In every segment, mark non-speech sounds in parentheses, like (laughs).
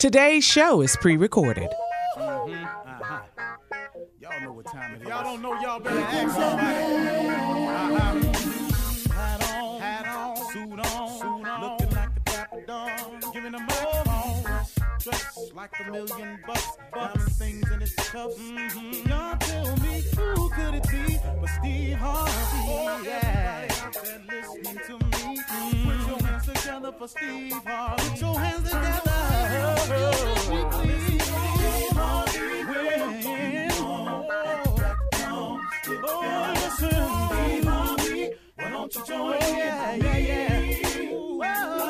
Today's show is pre recorded. Y'all know what time it is. Y'all don't know, y'all better ask somebody. Uh-huh. Hat on, hat on, suit on, suit on, looking like a dapper dog, giving them microphone. Dressed like a million bucks, bucks, things in its cups. Mm-hmm. Y'all tell me who could it be but Steve Harvey? Oh, yeah. Everybody out there listening to together for Steve Harvey. Put your hands together. Won't you join oh, yeah, yeah, yeah. Ooh,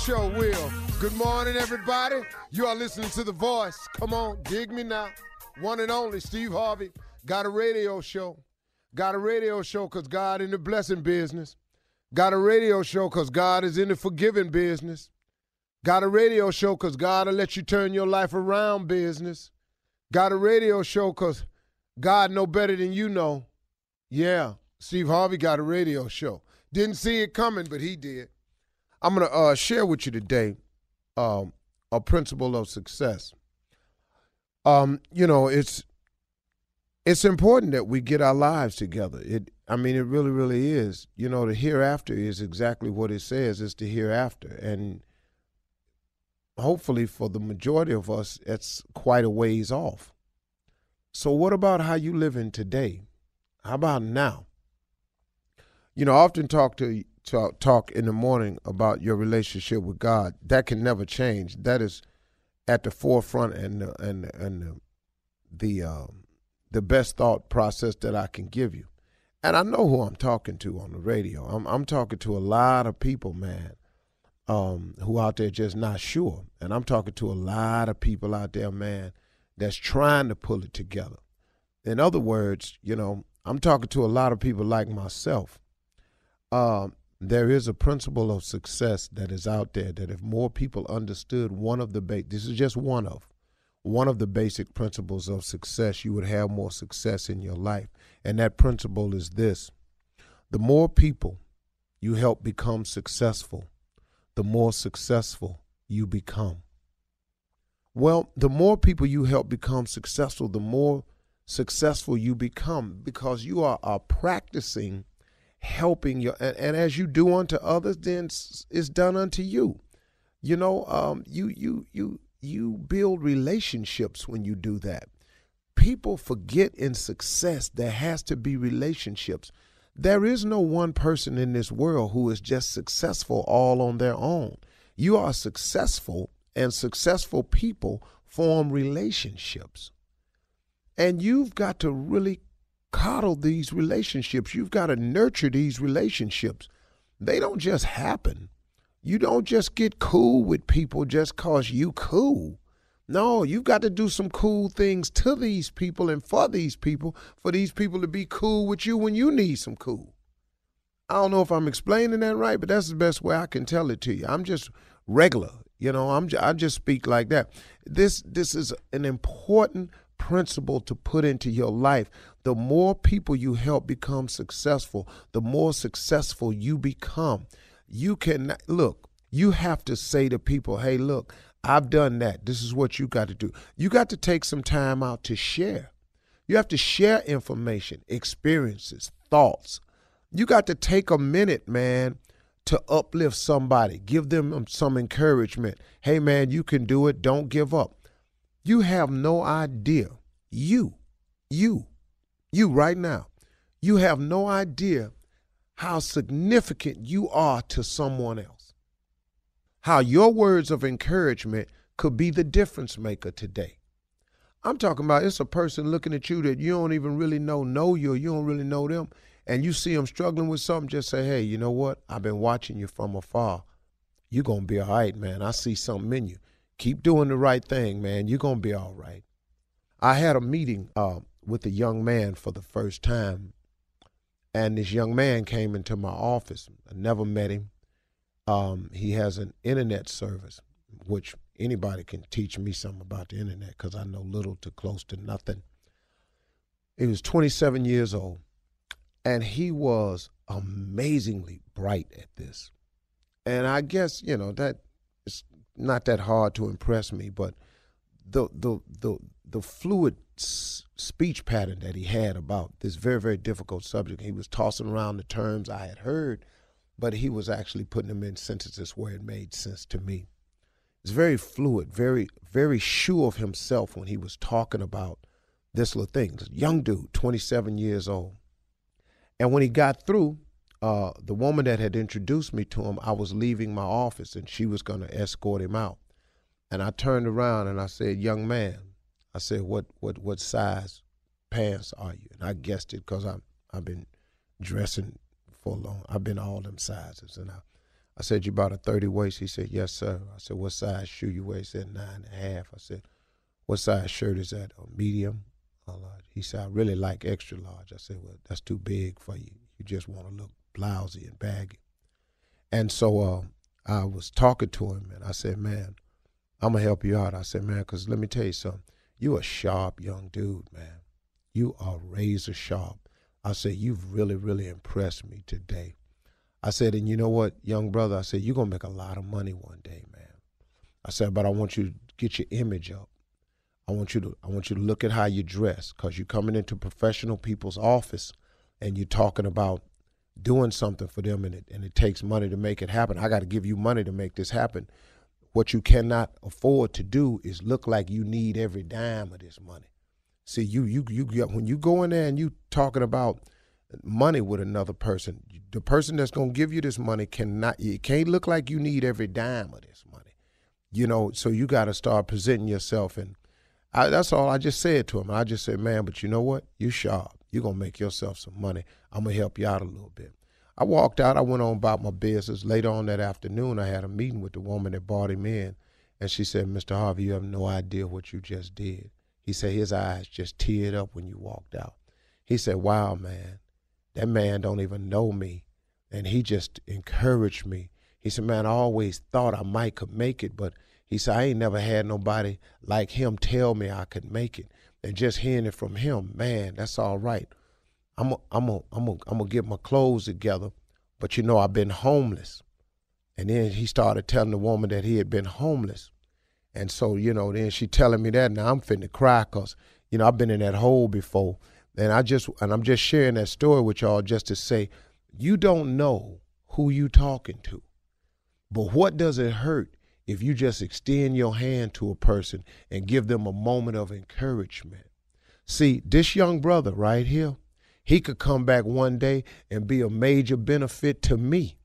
sure will. Good morning, everybody. You are listening to The Voice. Come on, dig me now. One and only Steve Harvey. Got a radio show. Got a radio show because God in the blessing business. Got a radio show because God is in the forgiving business. Got a radio show because God will let you turn your life around business. Got a radio show because God know better than you know. Yeah, Steve Harvey got a radio show. Didn't see it coming, but he did. I'm going to uh, share with you today um, a principle of success. Um, you know, it's it's important that we get our lives together. It, I mean, it really, really is. You know, the hereafter is exactly what it says. It's the hereafter, and hopefully, for the majority of us, it's quite a ways off. So, what about how you living today? How about now? You know, I often talk to talk, talk in the morning about your relationship with God. That can never change. That is at the forefront and the, and and the the, um, the best thought process that I can give you. And I know who I'm talking to on the radio. I'm I'm talking to a lot of people, man, um, who out there just not sure. And I'm talking to a lot of people out there, man, that's trying to pull it together. In other words, you know, I'm talking to a lot of people like myself. Um, there is a principle of success that is out there that if more people understood one of the ba- this is just one of one of the basic principles of success you would have more success in your life. And that principle is this. The more people you help become successful the more successful you become. Well the more people you help become successful the more successful you become because you are, are practicing helping you and, and, as you do unto others then it's done unto you. You know um, you you you you build relationships when you do that. People forget in success there has to be relationships. There is no one person in this world who is just successful all on their own. You are successful and successful people form relationships. And you've got to really coddle these relationships. You've got to nurture these relationships. They don't just happen. You don't just get cool with people just cause you cool. No, you've got to do some cool things to these people and for these people, for these people to be cool with you when you need some cool. I don't know if I'm explaining that right, but that's the best way I can tell it to you. I'm just regular, you know. I'm I just speak like that. This this is an important principle to put into your life. The more people you help become successful, the more successful you become. You can look, you have to say to people, hey, look, I've done that. This is what you got to do. You got to take some time out to share. You have to share information, experiences, thoughts. You got to take a minute, man, to uplift somebody, give them some encouragement. Hey, man, you can do it. Don't give up. You have no idea. You, you, you right now, you have no idea how significant you are to someone else. How your words of encouragement could be the difference maker today. I'm talking about it's a person looking at you that you don't even really know, know you, or you don't really know them, and you see them struggling with something, just say, hey, you know what? I've been watching you from afar. You're going to be all right, man. I see something in you keep doing the right thing, man. You're going to be all right. I had a meeting uh, with a young man for the first time, and this young man came into my office. I never met him. Um, he has an internet service, which anybody can teach me something about the internet because I know little to close to nothing. He was 27 years old, and he was amazingly bright at this. And I guess, you know, that not that hard to impress me, but the the the the fluid s- speech pattern that he had about this very very difficult subject. He was tossing around the terms I had heard, but he was actually putting them in sentences where it made sense to me. It's very fluid, very very sure of himself when he was talking about this little thing. This young dude, 27 years old, and when he got through, uh, the woman that had introduced me to him, I was leaving my office and she was going to escort him out. And I turned around and I said, "Young man," I said, "What what what size pants are you?" And I guessed it because I'm I've been dressing for long. I've been all them sizes, and I I said, "You bought a 30 waist?" He said, "Yes, sir." I said, "What size shoe you wear?" He said, nine and a half. I said, "What size shirt is that? A medium?" He said, "I really like extra large." I said, "Well, that's too big for you. You just want to look blousy and baggy. And so uh, I was talking to him, and I said, "Man, I'm gonna help you out." I said, "Man, because let me tell you something. You a sharp young dude, man. You are razor sharp." I said, "You've really, really impressed me today." I said, and you know what, young brother, I said, you're gonna make a lot of money one day, man. I said, but I want you to get your image up. I want you to I want you to look at how you dress because you're coming into professional people's office and you're talking about doing something for them and it, and it takes money to make it happen. I got to give you money to make this happen. What you cannot afford to do is look like you need every dime of this money. See, you you you when you go in there and you talking about money with another person, the person that's going to give you this money cannot it can't look like you need every dime of this money. You know, so you got to start presenting yourself and I, that's all I just said to him. I just said, man, but you know what? You sharp. You're going to make yourself some money. I'm to help you out a little bit. I walked out. I went on about my business. Later on that afternoon, I had a meeting with the woman that brought him in. And she said, Mr. Harvey, you have no idea what you just did. He said his eyes just teared up when you walked out. He said, wow, man, that man don't even know me. And he just encouraged me. He said, man, I always thought I might could make it, but – he said, I ain't never had nobody like him tell me I could make it. And just hearing it from him, man, that's all right. I'm a, I'm a, I'm a, I'm gonna get my clothes together, but you know I've been homeless. And then he started telling the woman that he had been homeless. And so, you know, then she telling me that now I'm finna cry because, you know, I've been in that hole before. And I just and I'm just sharing that story with y'all just to say, you don't know who you talking to. But what does it hurt if you just extend your hand to a person and give them a moment of encouragement. See, this young brother right here, he could come back one day and be a major benefit to me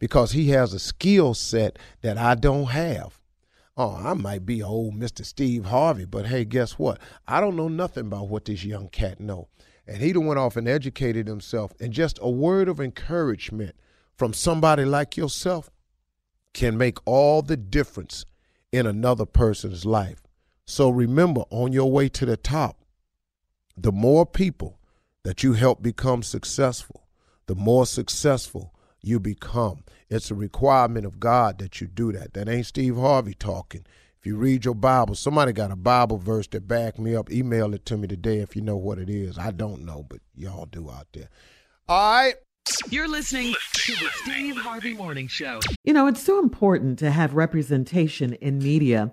because he has a skill set that I don't have. Oh, I might be old Mr. Steve Harvey, but hey, guess what? I don't know nothing about what this young cat know. And he done went off and educated himself. And just a word of encouragement from somebody like yourself can make all the difference in another person's life. So remember, on your way to the top, the more people that you help become successful, the more successful you become. It's a requirement of God that you do that. That ain't Steve Harvey talking. If you read your Bible, somebody got a Bible verse that back me up. Email it to me today if you know what it is. I don't know, but y'all do out there. All right. You're listening to the Steve Harvey Morning Show. You know, it's so important to have representation in media.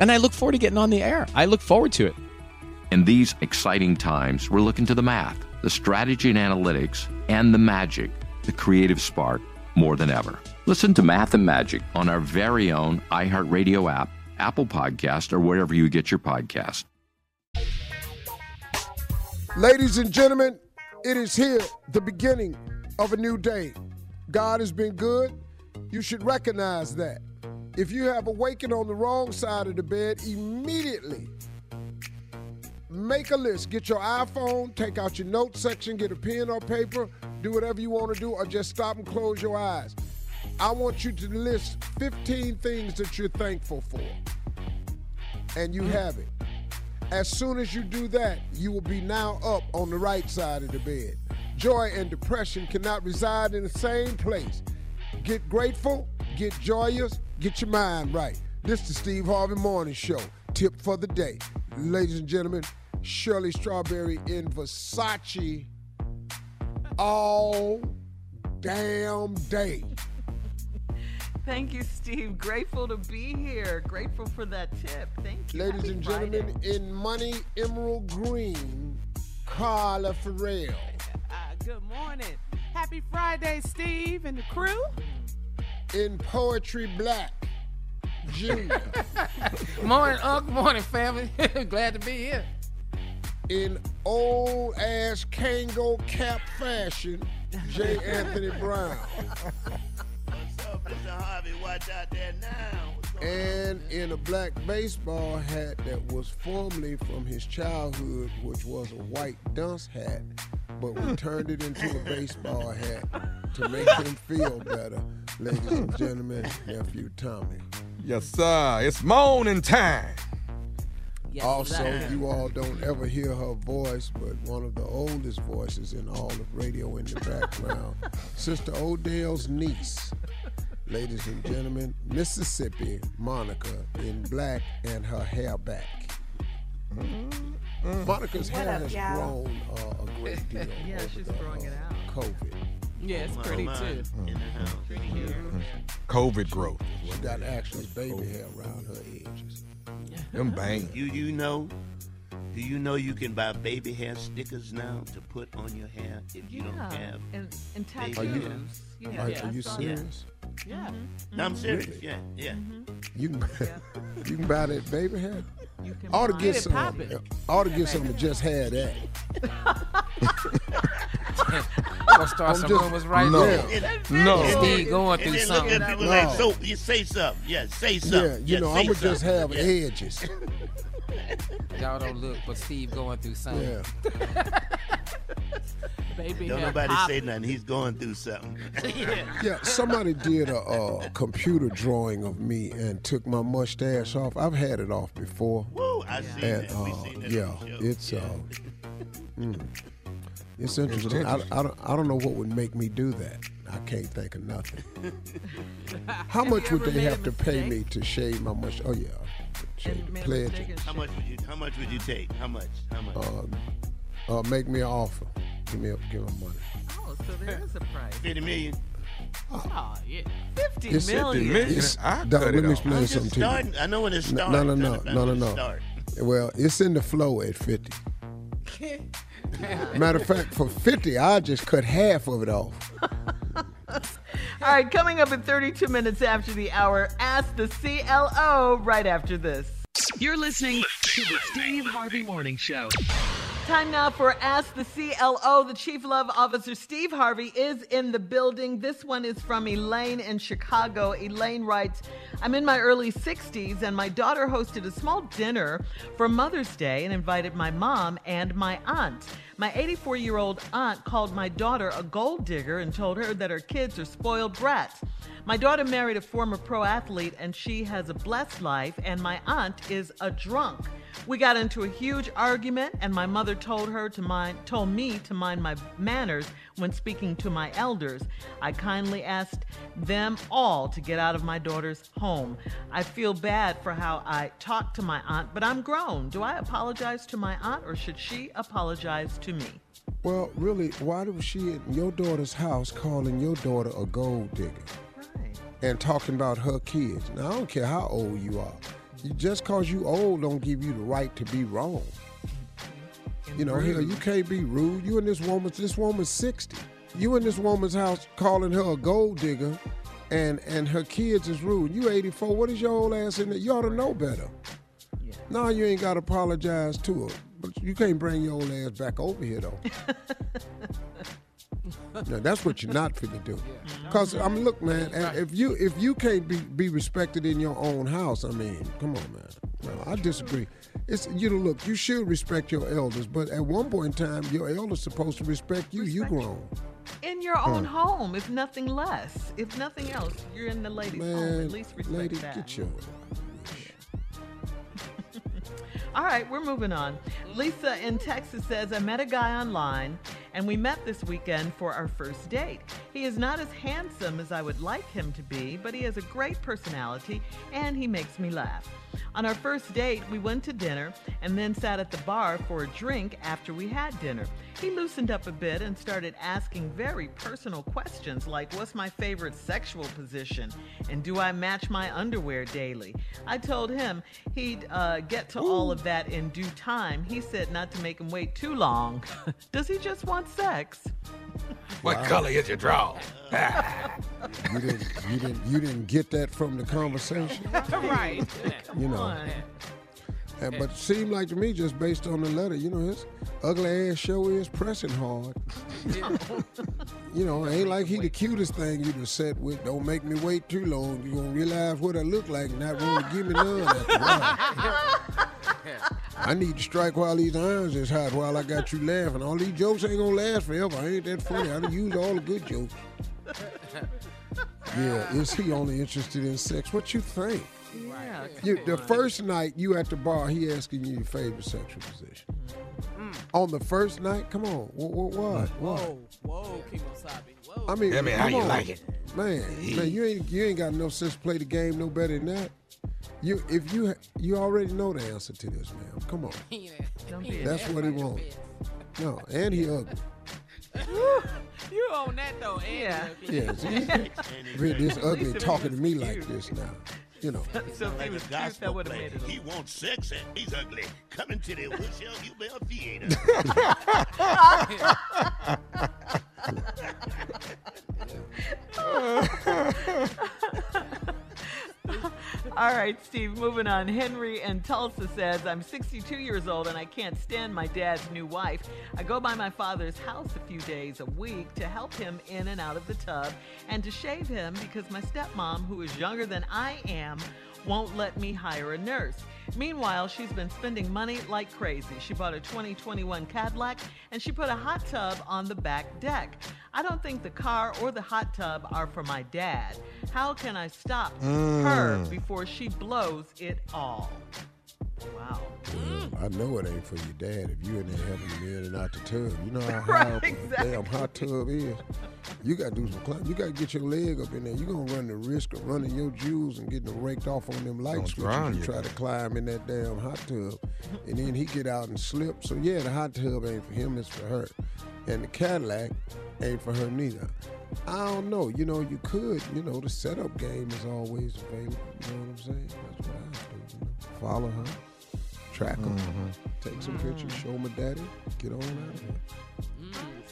and I look forward to getting on the air. I look forward to it. In these exciting times, we're looking to the math, the strategy and analytics, and the magic, the creative spark, more than ever. Listen to Math and Magic on our very own iHeartRadio app, Apple Podcast, or wherever you get your podcast. Ladies and gentlemen, it is here, the beginning of a new day. God has been good. You should recognize that. If you have awakened on the wrong side of the bed, immediately make a list. Get your iPhone, take out your notes section, get a pen or paper, do whatever you want to do, or just stop and close your eyes. I want you to list 15 things that you're thankful for. And you have it. As soon as you do that, you will be now up on the right side of the bed. Joy and depression cannot reside in the same place. Get grateful, get joyous, get your mind right. This is the Steve Harvey Morning Show. Tip for the day. Ladies and gentlemen, Shirley Strawberry in Versace all damn day. Thank you, Steve. Grateful to be here. Grateful for that tip. Thank you. Ladies Happy and Friday. gentlemen, in Money Emerald Green, Carla Ferrell. Ah, (laughs) good morning. Happy Friday, Steve and the crew. In Poetry Black, Junior. (laughs) morning, Uncle. Morning, family. (laughs) Glad to be here. in old ass Kangol cap fashion, J. Anthony Brown. What's up, Mr. Harvey? Watch out there now. And in a black baseball hat that was formerly from his childhood, which was a white dunce hat, but we hmm. turned it into a baseball hat to make him (laughs) feel better. Ladies and gentlemen, nephew Tommy. Yes, sir. It's morning time. also, sir. you all don't ever hear her voice, but one of the oldest voices in all of radio in the background, (laughs) Sister Odell's niece. Ladies and gentlemen, Mississippi Monica in black and her hair back. Monica's What hair up, has y'all? grown uh, a great (laughs) deal. Yeah, over she's the, growing uh, it out. COVID. Yeah, it's pretty too. COVID growth. She got actually baby hair around her edges. Them bangs. You you know, do you know you can buy baby hair stickers now to put on your hair if you don't have and, and baby Are you, hair? are, are you serious? Yeah. Mm-hmm. No, I'm serious. Really? Yeah, yeah. You can (laughs) you can buy that baby hair. You can ought to get some. poppin'. Ought to get some that just had that. (laughs) gonna start I'm some just- rumors right no. now. No. Steve going and through then something. people No. like, so you say something. Yeah, say something. Yeah, you know, I'm gonna just have Yeah. edges. (laughs) (laughs) Y'all don't look, but Steve going through something. Baby (laughs) Don't hair nobody say nothing. He's going through something. Yeah, somebody did a, uh computer drawing of me and took my mustache off. I've had it off before. Woo, I seen and, that. We uh, seen that yeah, on the show. it's uh, mm, it's interesting. I, I, don't, I don't know what would make me do that. I can't think of nothing. (laughs) How much would they have to pay me to shave my mustache? Oh yeah, shave, pledge it. How much would you? How much would you take? How much? How much? Uh, uh, make me an offer. Give me, a, give me money. Oh, so there is a price. Fifty million. Oh, yeah. 50 It's- million. it's- I Dog, cut let me explain I'm just something to you. I know when it's No, starting. no, no, I'm no, trying to find no, no, no. it's. Well, it's in the flow at 50. (laughs) Matter of fact, for 50, I just cut half of it off. (laughs) All right, coming up in 32 minutes after the hour, ask the CLO right after this. You're listening to the Steve Harvey Morning Show. Time now for Ask the CLO. The Chief Love Officer, Steve Harvey, is in the building. This one is from Elaine in Chicago. Elaine writes I'm in my early 60s, and my daughter hosted a small dinner for Mother's Day and invited my mom and my aunt. My 84 year old aunt called my daughter a gold digger and told her that her kids are spoiled brats. My daughter married a former pro athlete and she has a blessed life, and my aunt is a drunk. We got into a huge argument, and my mother told her to mind, told me to mind my manners when speaking to my elders. I kindly asked them all to get out of my daughter's home. I feel bad for how I talked to my aunt, but I'm grown. Do I apologize to my aunt, or should she apologize to me? Well, really, why was she in your daughter's house calling your daughter a gold digger? And talking about her kids. Now, I don't care how old you are. Just cause you old don't give you the right to be wrong. Mm-hmm. You know, hell, you can't be rude. You and this woman, this woman's 60. You in this woman's house calling her a gold digger and and her kids is rude. You 84. What is your old ass in there? You ought to know better. No, you ain't got to apologize to her. But you can't bring your old ass back over here, though. (laughs) (laughs) now, that's what you're not fit to do. Cause I mean, look, man, if you if you can't be, be respected in your own house, I mean, come on, man. No, I disagree. It's you know, look, you should respect your elders, but at one point in time, your elders supposed to respect you. you grown. In your own home, if nothing less. If nothing else, you're in the lady's home. At least respect lady, that. get your (laughs) All right, we're moving on. Lisa in Texas says, I met a guy online and we met this weekend for our first date. He is not as handsome as I would like him to be, but he has a great personality and he makes me laugh. On our first date, we went to dinner and then sat at the bar for a drink after we had dinner. He loosened up a bit and started asking very personal questions like, What's my favorite sexual position? And do I match my underwear daily? I told him he'd uh, get to all of that in due time. He said not to make him wait too long. (laughs) Does he just want sex? What color is your draw? (laughs) You didn't you didn't you didn't get that from the conversation. (laughs) right. you know. And, but it seemed like to me, just based on the letter, you know, his ugly ass show is pressing hard. (laughs) you know, ain't like he the cutest thing you done sat with. Don't make me wait too long. You gonna realize what I look like and not want to give me none. (laughs) I need to strike while these irons is hot while I got you laughing. All these jokes ain't gonna last forever. I ain't that funny. I done used all the good jokes. (laughs) Yeah, is he only interested in sex? What you think? Yeah. You, the first night you at the bar, he asking you your favorite sexual position. Mm. On the first night, come on, what, what, what? what? Whoa, whoa, Kimosabi. Whoa. I mean, Tell me how you on. like it. man. Man, you ain't you ain't got no sense to play the game no better than that. You if you you already know the answer to this, man. Come on. (laughs) That's what he wants. No, and he ugly. (laughs) you on that though, and Yeah. Yes. (laughs) this ugly talking to me like this now. You know. (laughs) Sound like a gospel play. He wants sex and he's ugly. Coming to the Whistle You Bell Theater. (laughs) (laughs) (laughs) All right, Steve, moving on. Henry in Tulsa says, I'm 62 years old and I can't stand my dad's new wife. I go by my father's house a few days a week to help him in and out of the tub and to shave him because my stepmom, who is younger than I am, won't let me hire a nurse. Meanwhile, she's been spending money like crazy. She bought a 2021 Cadillac and she put a hot tub on the back deck. I don't think the car or the hot tub are for my dad. How can I stop her Mm. before she blows it all? Wow. I know it ain't for your dad if you in there helping him in and out the tub. You know (laughs) how Right, high up exactly. damn hot tub is. You got to do some climbing. You got to get your leg up in there. You're going to run the risk of running your jewels and getting them raked off on them light Gonna switches drown you you. try to climb in that damn hot tub. And then he get out and slip. So, yeah, the hot tub ain't for him. It's for her. And the Cadillac ain't for her neither. I don't know. You know, you could. You know, the setup game is always available. You know what I'm saying? That's what I do. You know, follow her, track her, mm-hmm. take some pictures, show my daddy, get on out of here.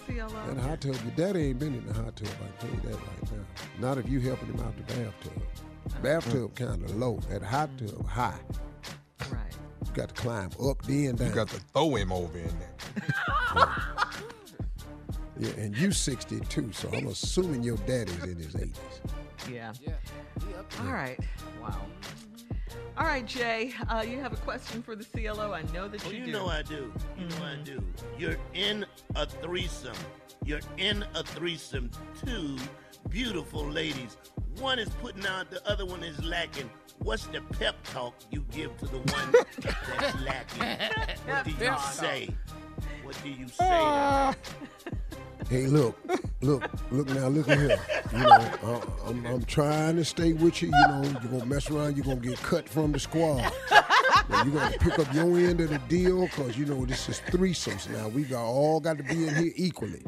That hot tub, your daddy ain't been in the hot tub. I can tell you that right now. Not if you helping him out the bathtub. Bathtub kind of low. That hot tub high. Right. You got to climb up, then down. You got to throw him over in there. (laughs) Yeah, and you 62, so I'm assuming your daddy's in his 80s. Yeah. All right. Wow. All right, Jay, uh, you have a question for the CLO. I know that you, Oh, you, you do. know I do. You know I do. You're in a threesome. You're in a threesome. Two beautiful ladies. One is putting out, the other one is lacking. What's the pep talk you give to the one (laughs) that's lacking? (laughs) What do you say? What do you say? now? (laughs) Hey, look, look, look now, look at here. You know, I, I'm, I'm trying to stay with you. You know, you're going to mess around, you're going to get cut from the squad. Now, you got to pick up your end of the deal because, you know, this is threesomes now. We got all got to be in here equally.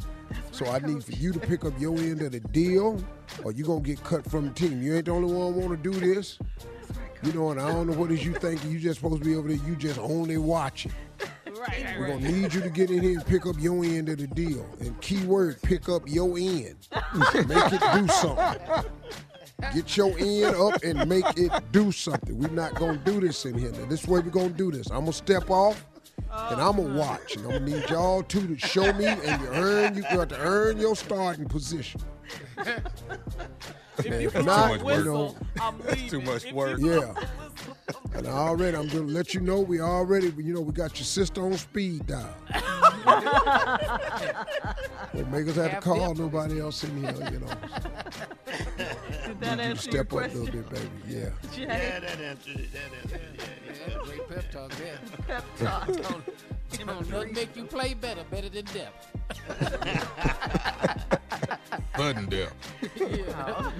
So I need for you to pick up your end of the deal or you're going to get cut from the team. You ain't the only one want to do this. You know, and I don't know what is you thinking. You just supposed to be over there. You just only watching. We're gonna need you to get in here and pick up your end of the deal. And keyword, pick up your end. make it do something. Get your end up and make it do something. We're not gonna do this in here. Now, this way we're gonna do this. I'm gonna step off and I'm gonna oh. watch. And I'm gonna need y'all two to show me and you earn you got to earn your starting position. If you not, a you whistle, know, I'm leaving. too much If work. Yeah. And already, I'm gonna let you know we already, you know, we got your sister on speed dial. (laughs) Don't make us have to call nobody else in here, you know. Did that Need you to answer your step up a little bit, baby. Yeah. Jay? Yeah, that answered it. That answered it. Yeah, yeah. Great pep talk there. Pep (laughs) talk. Don't, you know, nothing make you play better, better than depth. Button dip. Steve (laughs) oh,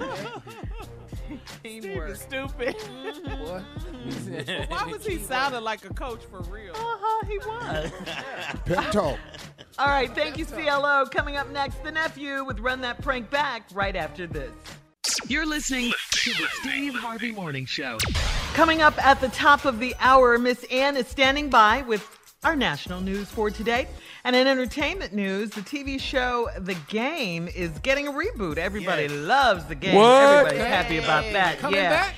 Teamwork. is stupid. Boy. Well, (laughs) why was he sounding like a coach for real? Uh-huh, he was. (laughs) Pep talk. All right, thank you, CLO. Coming up next, the nephew with Run That Prank Back right after this. You're listening to the Steve Harvey Morning Show. Coming up at the top of the hour, Miss Ann is standing by with our national news for today. And in entertainment news, the TV show The Game is getting a reboot. Everybody Yes. loves The Game. What? Everybody's happy about that. coming yeah. back?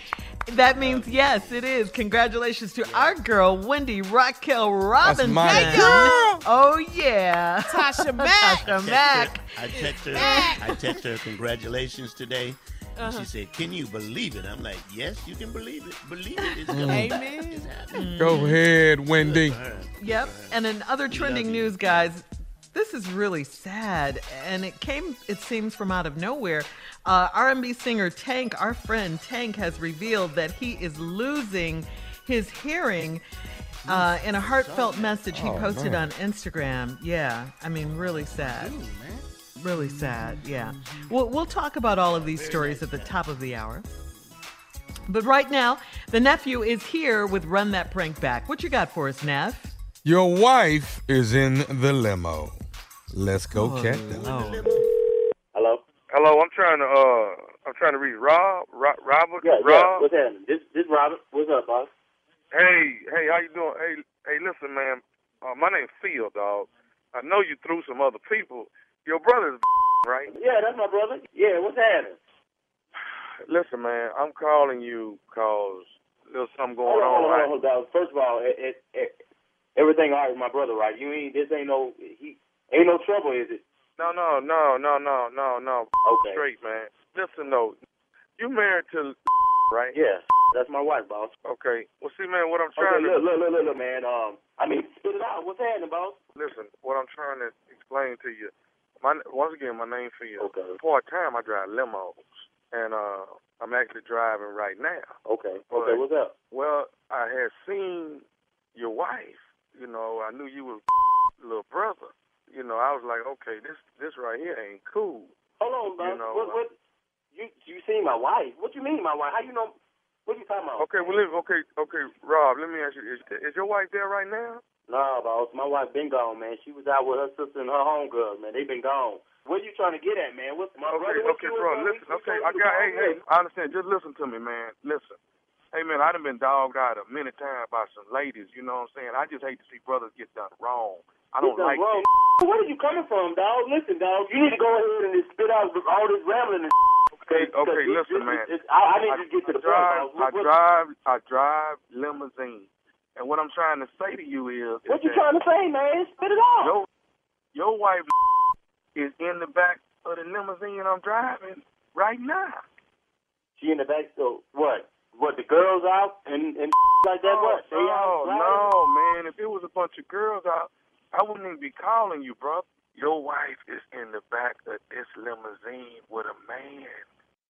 That means yes, it is. Congratulations to our girl Wendy Raquel Robinson. my girl. Oh yeah, Tasha (laughs) Mack. Tasha Text Mack. her- I text her. I text her congratulations today. And Uh-huh. she said, "Can you believe it?" I'm like, "Yes, you can believe it. Believe it. It's going. Amen. It's happening." Go ahead, Wendy. Good for her. Yep. And in other trending news, guys, this is really sad, and it came, it seems, from out of nowhere. Uh, R&B singer Tank, our friend Tank, has revealed that he is losing his hearing. Uh, in a heartfelt message he Oh, posted man. on Instagram. Yeah, I mean, really sad. Ooh, man. Really sad. Yeah. We'll, we'll talk about all of these stories at the top of the hour. But right now, the nephew is here with Run That Prank Back. What you got for us, Neff? Your wife is in the limo. Let's go Oh, check that. Lord. Hello. Hello, I'm trying to uh, I'm trying to reach Rob, Rob Robert, Yeah, yeah. Rob. What's happening? This this Robert. What's up, boss? Hey, hey, how you doing? Hey, hey, listen, man. Uh, my name's Phil, dog. I know you threw some other people. Your brother's (laughs) right? Yeah, that's my brother. Yeah, what's happening? (sighs) Listen, man, I'm calling you because there's something going on, hold on, hold on. First of all, it, it, it, everything all right with my brother, right? You ain't this ain't no he ain't no trouble, is it? No, no, no, no, no, no, no. Okay. Straight, man. Listen, though, you married to (laughs) right? Yeah, that's my wife, boss. Okay. Well, see, man, what I'm Okay, trying look, to look, look, look, look, man. Um, I mean, spit it out. What's happening, boss? listen. What I'm trying to explain to you. My once again, my name Phil. Okay. Part time, I drive limos, and uh, I'm actually driving right now. Okay. But- Okay, what's up? Well, I had seen your wife. You know, I knew you was (laughs) little brother. You know, I was like, okay, this this right here ain't cool. Hold on, bro. You know, what, what? You you seen my wife? What you mean, my wife? How you know? What you talking about? Okay, well, okay, okay, Rob. Let me ask you: Is, is your wife there right now? Nah, boss. My wife been gone, man. She was out with her sister and her homegirl, man. They been gone. What are you trying to get at, man? What's my Okay, brother? What okay, bro. Listen, okay, I got. Hey, hey. I understand. Just listen to me, man. Listen. Hey, man, I done been dogged out a many times by some ladies. You know what I'm saying? I just hate to see brothers get done wrong. I don't like wrong. it. Where are you coming from, dog? Listen, dog. You need to go ahead and just spit out all this rambling. And Okay, okay, this- listen, this- man. this- I, I need to get to the drive, point, dog. I drive, I drive limousine, and what I'm trying to say to you is, what is you that trying to say, man? Spit it out. Your your wife is in the back of the limousine I'm driving right now. She in the back. So what? What? The girls out and and (laughs) like that? no, what? They oh, no, riding? no, man. If it was a bunch of girls out, I wouldn't even be calling you, bro. Your wife is in the back of this limousine with a man.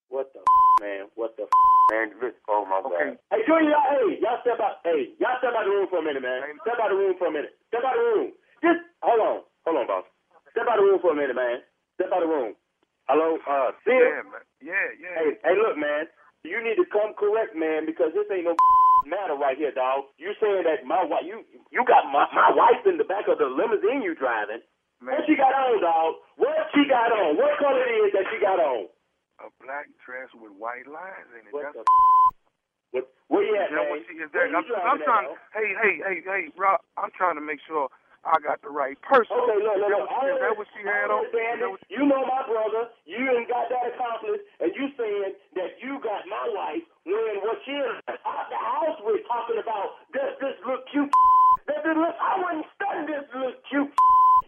What the f- man? What the f- man? This- Oh my Okay. god. Hey, Junior, y'all, hey, y'all step out. Hey, y'all step out the room for a minute, man. Step out the room for a minute. Step out the room. Just hold on, hold on, boss. Step out the room for a minute, man. Step out the room. Hello, uh, Sid. Yeah, man. Yeah, yeah. Hey, hey, look, man. You need to come correct, man, because this ain't no f- matter right here, dog. You saying that my wife, you you got my my wife in the back of the limousine you driving. Man. What she got on, dog? What she got on? What color it is that she got on? A black dress with white lines in it. What That's the? What? Where you at, that man? what she is there? I'm, I'm trying. Hey, hey, hey, hey, Rob. I'm trying to make sure I got the right person. Okay, look, look, look. Is that what she had on? understand Is that it. what- You know my brother. You ain't got that accomplished, and you saying that you got my wife when what she is out the house we're talking about. Does this look cute? Does it look? I wouldn't study this look cute.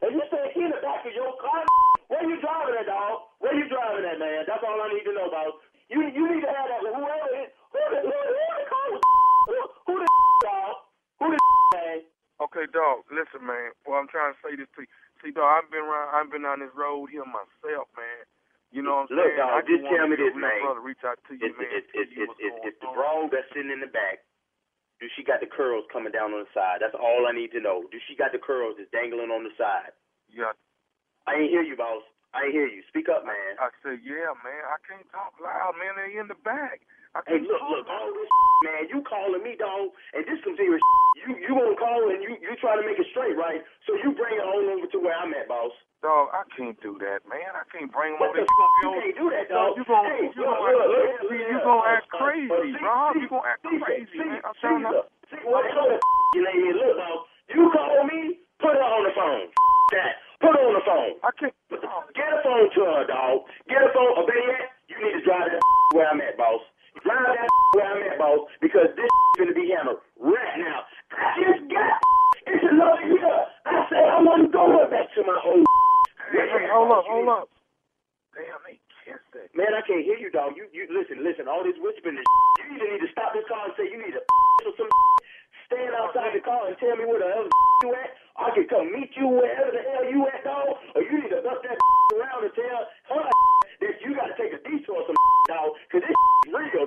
And you say he in the back of your car. Where you driving at, dog? Where you driving at, man? That's all I need to know, dog. You you need to have that. Whoever it, who the who, who the call? Who, who the dog? Who the man? Okay, dog. Listen, man. Well, I'm trying to say this to you. See, dog, I've been around. I've been on this road here myself, man. You know what I'm Look, saying? dog, I just wanted tell me your this, real man. Brother, reach out to you, It's, man. it's, tell it's, you it's, what's it's, going it's the on. that's sitting in the back. Do she got the curls coming down on the side? That's all I need to know. Do she got the curls that's dangling on the side? Yeah. I ain't hear you, boss. I ain't hear you. Speak up, man. I said, yeah, man. I can't talk loud, man. They in the back. I Hey, can't look, look, all this man, you calling me, dog, and this some serious You you gonna call and you you trying to make it straight, right? So you bring it on over to where I'm at, boss. Dog, I can't do that, man. I can't bring them What over the there. You gonna be you can't do that, Dog, dog. You gonna, Hey, you look, gonna, look, look, act, look, you look, gonna uh, act uh, crazy, uh, Rob. see, You gonna act see, crazy, see, man. I'm see, trying to. see, what the hell you lady is? Look, dog, you call me, put her on the phone. That, put her on the phone. I can't. Get a phone to her, dog. Get a phone. Or better yet, you need to drive that where I'm at, boss. Drive that (laughs) where I'm at, boss, because this (laughs) gonna be hammered right now. I just got. (laughs) It's another year. I said I wasn't going back to my old. Hey, hey, hold up, hold up. Damn, they kissed that. Man, I can't hear you, dog. You, you listen, listen. All this whispering, and you either need to stop this car and say you need to or some. Stand outside the car and tell me where the hell you at. I can come meet you wherever the hell you at, dog. Or you need to bust that around and tell her that you got to take a detour, some (laughs) dog, because this (laughs) real.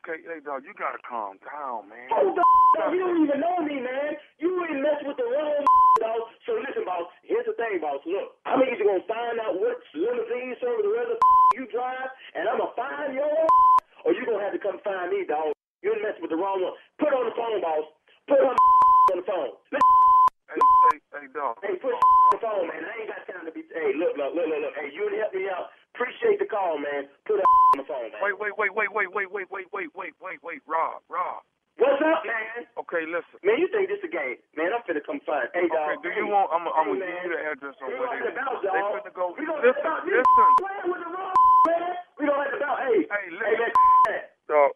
Okay, hey, dog, you gotta calm down, man. Oh, Hold (laughs) up, dog. You don't even know me, man. You ain't mess with the wrong dog. So listen, boss. Here's the thing, boss. Look, I'm either gonna find out what limousine service or whether you drive, and I'm gonna find your, or you gonna have to come find me, dog. You done messed with the wrong one. Put on the phone, boss. Put on the phone. Hey, hey, hey, dog. Hey, put on the phone, man. I ain't got time to be. Hey, look, look, look, look, look. Hey, you helped me out. Appreciate the call, man. Put her on the phone, man. Wait, wait, wait, wait, wait, wait, wait, wait, wait, wait, wait, wait, Rob, Rob. What's up, man? Okay, listen. Man, you think this a game? Man, I'm finna come find. Hey, Okay, dog. do hey, you want? I'm, I'm hey, gonna give you the address on where gonna they. bounce, They finna go. We gonna Listen, the listen. Playing with the wrong man. We gonna have the bounce. Hey, Hey, hey, man. Dog.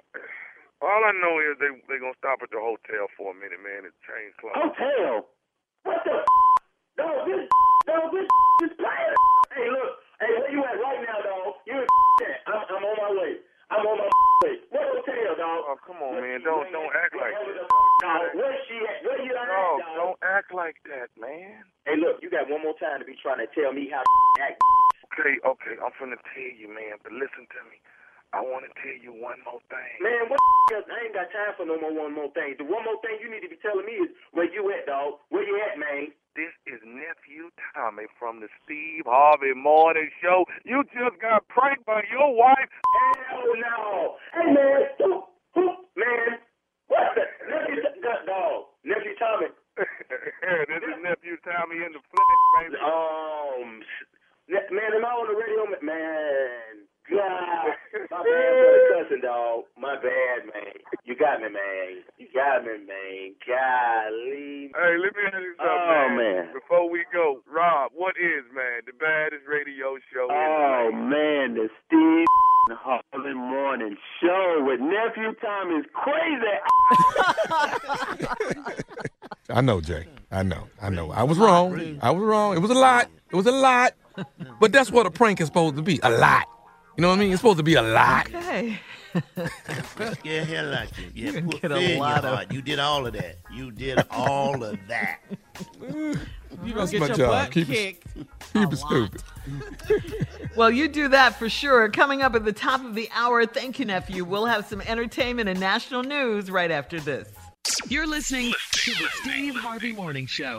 All I know is they they gonna stop at the hotel for a minute, man, and change clothes. Hotel. What the? Dog, this, dog, this is playing. Hey, look. Hey, where you at right now, dog? You at? (laughs) I'm, I'm on my way. I'm on my (laughs) way. What hotel, dog? Oh, come on, man. Don't don't act like that. Dog, where she at? Where you at, Dog, dog? don't act like that, man. Hey, look, you got one more time to be trying to tell me how to (laughs) act. Okay, okay, I'm finna tell you, man, but listen to me. I want to tell you one more thing. Man, what else? I ain't got time for no more one more thing. The one more thing you need to be telling me is where you at, dog. Where you at, man? This is nephew Tommy from the Steve Harvey Morning Show. You just got pranked by your wife. Hell no. Hey, man. Who, who, man. What the? Nephew, the- dog. Nephew Tommy. (laughs) this is nephew Tommy in the flesh, baby. Um, man, am I on the radio? Man, God. (laughs) My bad for the cussing, dog. My bad, man. You got me, man. You got me, man. Golly. Hey, let me ask you something, Oh, man. man. Before we go, Rob, what is, man, the baddest radio show Oh, in man, the Steve Harvey Morning Show with Nephew Tom is crazy. (laughs) I know, Jay. I know. I know. I was wrong. I was wrong. It was a lot. It was a lot. But that's what a prank is supposed to be. A lot. You know what I mean? It's supposed to be a lot. Okay. (laughs) Yeah, hell like you. Yeah, You put get a fear in your lot of- You did all of that. You did all of that. (laughs) You gonna That's get my your job. butt Keep it- kicked. (laughs) Keep it stupid. Well, you do that for sure. Coming up at the top of the hour, thank you, nephew. We'll have some entertainment and national news right after this. You're listening to the Steve Harvey Morning Show.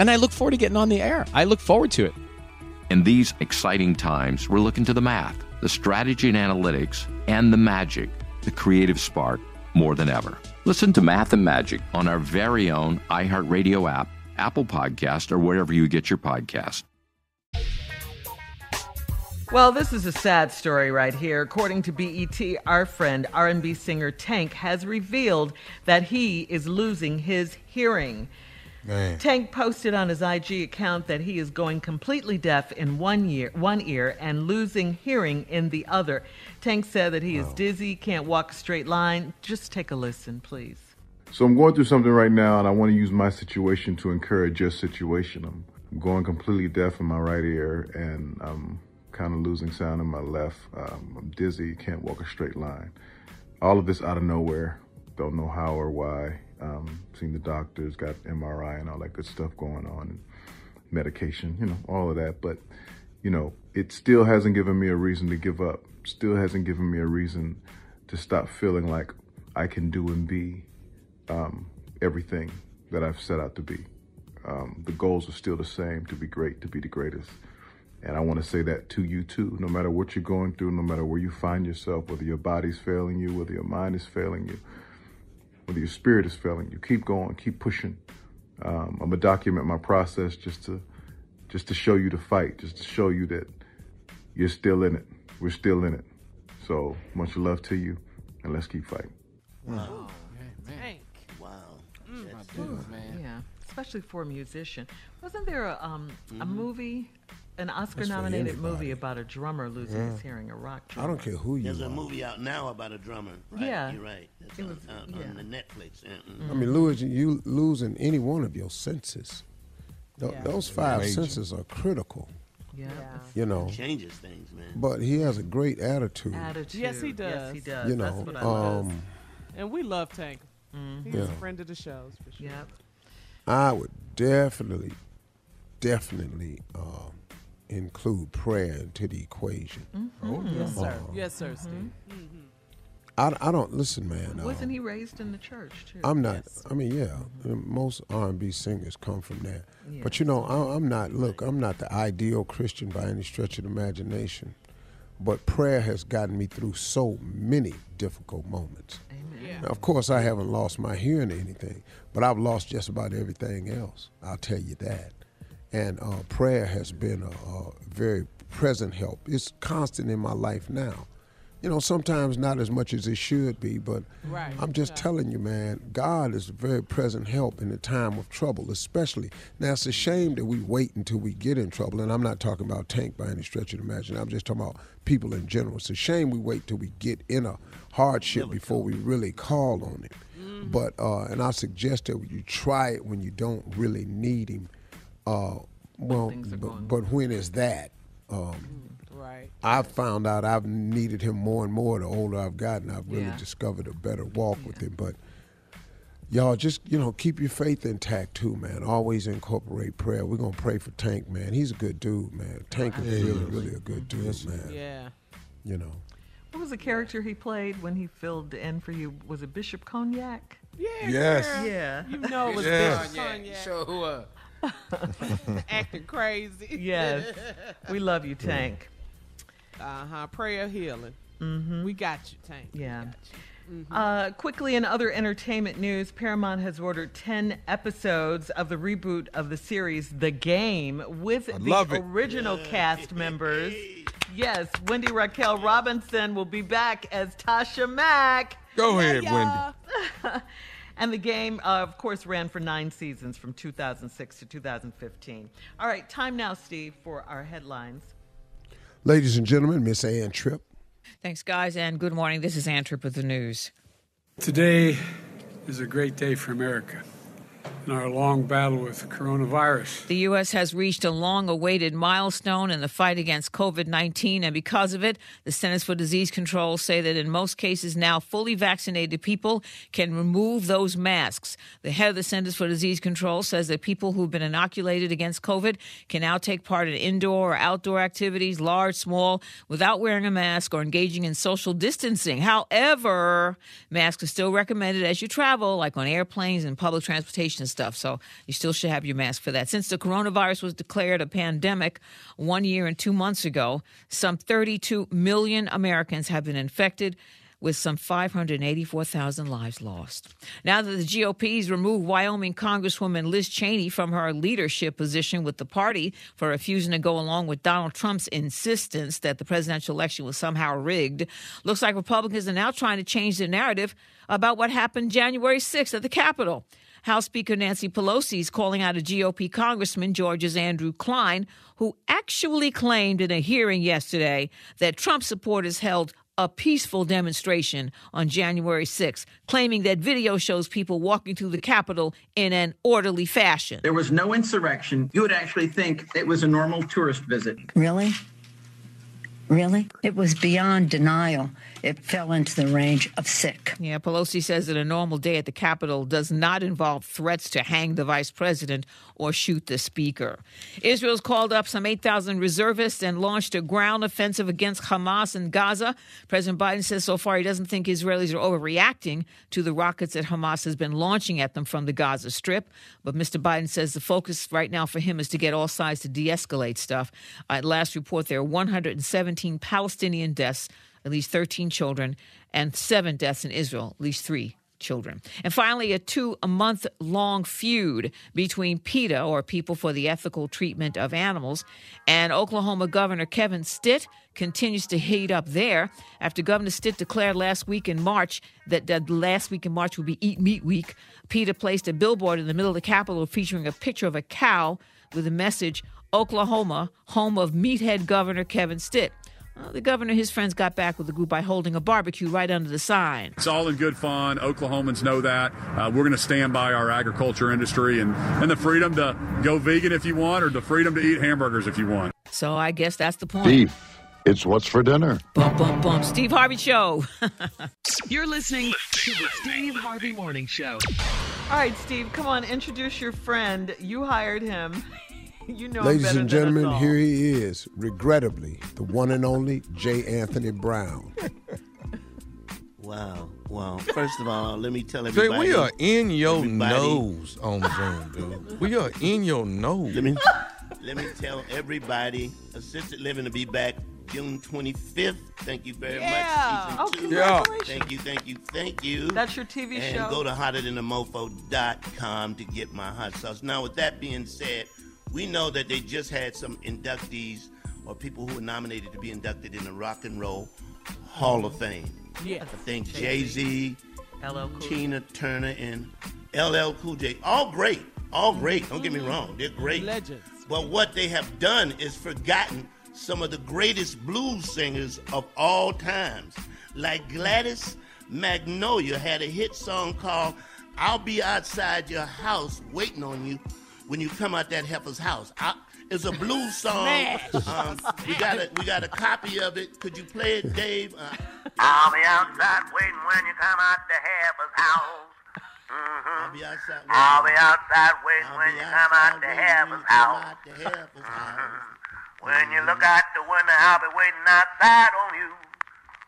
and I look forward to getting on the air. I look forward to it. In these exciting times, we're looking to the math, the strategy and analytics, and the magic, the creative spark, more than ever. Listen to Math and Magic on our very own iHeartRadio app, Apple Podcast, or wherever you get your podcast. Well, this is a sad story right here. According to BET, our friend R&B singer Tank has revealed that he is losing his hearing. Man. Tank posted on his IG account that he is going completely deaf in one year, one ear, and losing hearing in the other. Tank said that he is dizzy, can't walk a straight line. Just take a listen, please. So I'm going through something right now, and I want to use my situation to encourage your situation. I'm, I'm going completely deaf in my right ear, and I'm kind of losing sound in my left. Um, I'm dizzy, can't walk a straight line. All of this out of nowhere. Don't know how or why. Um, seen the doctors, got MRI and all that good stuff going on, and medication, you know, all of that. But, you know, it still hasn't given me a reason to give up. Still hasn't given me a reason to stop feeling like I can do and be um, everything that I've set out to be. Um, the goals are still the same to be great, to be the greatest. And I want to say that to you too. No matter what you're going through, no matter where you find yourself, whether your body's failing you, whether your mind is failing you, whether your spirit is failing you, keep going, keep pushing. Um, I'm gonna document my process just to just to show you the fight, just to show you that you're still in it. We're still in it. So much love to you, and let's keep fighting. Wow. Man! Wow. Yeah, especially for a musician. Wasn't there a, um, a Mhm. movie, an Oscar-nominated everybody. movie about a drummer losing Yeah. his hearing, a rock I don't care who you There's are. a movie out now about a drummer. Right? Yeah. You're right. It's It on, was- on, yeah. on the Netflix. Yeah, mm. I mean, Louis, you losing any one of your senses. Th- Yeah. Those five Major. senses are critical. Yeah. You know, changes things, man. but he has a great attitude. Attitude. Yes, he does. Yes, he does. You That's know, what I love. um, And we love Tank. He's Yeah. a friend of the shows for sure. Yep. I would definitely, definitely um, include prayer into the equation. Oh, Yes, sir. Uh, Yes, sir, Steve. Mm-hmm. I, I don't listen, man. uh, Wasn't he raised in the church too? I'm not. I mean, yeah, most R&B singers come from there. Yeah. But you know, I, I'm not. Look, I'm not the ideal Christian by any stretch of the imagination. But prayer has gotten me through so many difficult moments. Amen. Now, of course, I haven't lost my hearing or anything, but I've lost just about everything else. I'll tell you that. And uh, prayer has been a, a very present help. It's constant in my life now. you know, sometimes not as much as it should be, but Right, I'm just telling you, man, God is a very present help in the time of trouble, especially. Now, it's a shame that we wait until we get in trouble, and I'm not talking about Tank by any stretch of the imagination. I'm just talking about people in general. It's a shame we wait till we get in a hardship before we really call on Him. Mm-hmm. But, uh, and I suggest that you try it when you don't really need Him. Uh, well, but, but when is that? Um, Right. I've found out I've needed him more and more the older I've gotten. I've really Yeah. discovered a better walk with him. But y'all just, you know, keep your faith intact too, man. Always incorporate prayer. We're gonna pray for Tank, man. He's a good dude, man. Tank is really, really a good dude, man. Yeah. You know. What was the character he played when he filled in for you? Was it Bishop Cognac? Yeah. Yes. girl. Yeah. You know it was Yes. Bishop Cognac. Show who up. (laughs) Acting crazy. Yes. We love you, Tank. Uh huh. Prayer healing. Mm-hmm. We got you, Tank. Yeah. Mhm. Uh, quickly, in other entertainment news, Paramount has ordered 10 episodes of the reboot of the series The Game with the love it. original cast members. (laughs) Yes, Wendy Raquel Robinson will be back as Tasha Mack. Go ahead, Wendy. (laughs) and the game, uh, of course, ran for nine seasons from 2006 to 2015. All right, time now, Steve, for our headlines. Ladies and gentlemen, Miss Ann Tripp. Thanks, guys, and good morning. This is Ann Tripp with the news. Today is a great day for America in our long battle with coronavirus. The U.S. has reached a long awaited milestone in the fight against COVID 19, and because of it, the Centers for Disease Control say that in most cases now, fully vaccinated people can remove those masks. The head of the Centers for Disease Control says that people who've been inoculated against COVID can now take part in indoor or outdoor activities, large, small, without wearing a mask or engaging in social distancing. However, masks are still recommended as you travel, like on airplanes and public transportation and stuff. So you still should have your mask for that. Since the coronavirus was declared a pandemic one year and two months ago, some 32 million Americans have been infected. With some 584,000 lives lost. Now that the GOP's removed Wyoming Congresswoman Liz Cheney from her leadership position with the party for refusing to go along with Donald Trump's insistence that the presidential election was somehow rigged, looks like Republicans are now trying to change the narrative about what happened January 6th at the Capitol. House Speaker Nancy Pelosi is calling out a GOP Congressman, Georgia's Andrew Clyde, who actually claimed in a hearing yesterday that Trump supporters held a peaceful demonstration on January 6th, claiming that video shows people walking through the Capitol in an orderly fashion. There was no insurrection. You would actually think it was a normal tourist visit. Really? Really? It was beyond denial. It fell into the range of sick. Yeah, Pelosi says that a normal day at the Capitol does not involve threats to hang the vice president or shoot the speaker. Israel's called up some 8,000 reservists and launched a ground offensive against Hamas in Gaza. President Biden says so far he doesn't think Israelis are overreacting to the rockets that Hamas has been launching at them from the Gaza Strip. But Mr. Biden says the focus right now for him is to get all sides to de escalate stuff. At last report, there are 117 Palestinian deaths at least 13 children, and seven deaths in Israel, at least three children. And finally, a two a month long feud between PETA, or People for the Ethical Treatment of Animals, and Oklahoma Governor Kevin Stitt continues to heat up there after Governor Stitt declared last week in March that, that last week in March would be Eat Meat Week. PETA placed a billboard in the middle of the Capitol featuring a picture of a cow with the message, Oklahoma, home of meathead Governor Kevin Stitt. Well, the governor and his friends got back with the group by holding a barbecue right under the sign. It's all in good fun. Oklahomans know that. Uh, we're going to stand by our agriculture industry and, and the freedom to go vegan if you want or the freedom to eat hamburgers if you want. So I guess that's the point. Beef. It's what's for dinner. Bum, bum, bum. Steve Harvey Show. (laughs) You're listening to the Steve Harvey Morning Show. All right, Steve, come on, introduce your friend. You hired him. (laughs) You know Ladies and gentlemen, here he is, regrettably, the one and only J. Anthony Brown. (laughs) Wow. Well, first of all, let me tell (laughs) Jay, everybody. we are in your everybody- nose on Zoom, dude. We are in your nose. Let me let me tell everybody, assisted living to be back June 25th. Thank you very Yeah. much. Oh, Season two. congratulations. Thank you, thank you, thank you. That's your TV and show? go to hotterthanamofo.com to get my hot sauce. Now, with that being said, we know that they just had some inductees or people who were nominated to be inducted in the Rock and Roll Hall of Fame. Yeah. I think Jay Z, Cool Tina Turner, and LL Cool J. All great. All great. Don't get me mm-hmm. wrong. They're great. Legends. But what they have done is forgotten some of the greatest blues singers of all times. Like Gladys Magnolia had a hit song called I'll Be Outside Your House Waiting on You when you come out that heifer's house. I, it's a blues (laughs) song. Um, we got a we got a copy of it. Could you play it, Dave? Uh, I'll be outside waiting when you come out the Heifer's house. Mm-hmm. I'll be outside. I'll be outside waiting when you come out the Heifer's when you come house. out to Heifer's house. When you look out the window, I'll be waiting outside on you.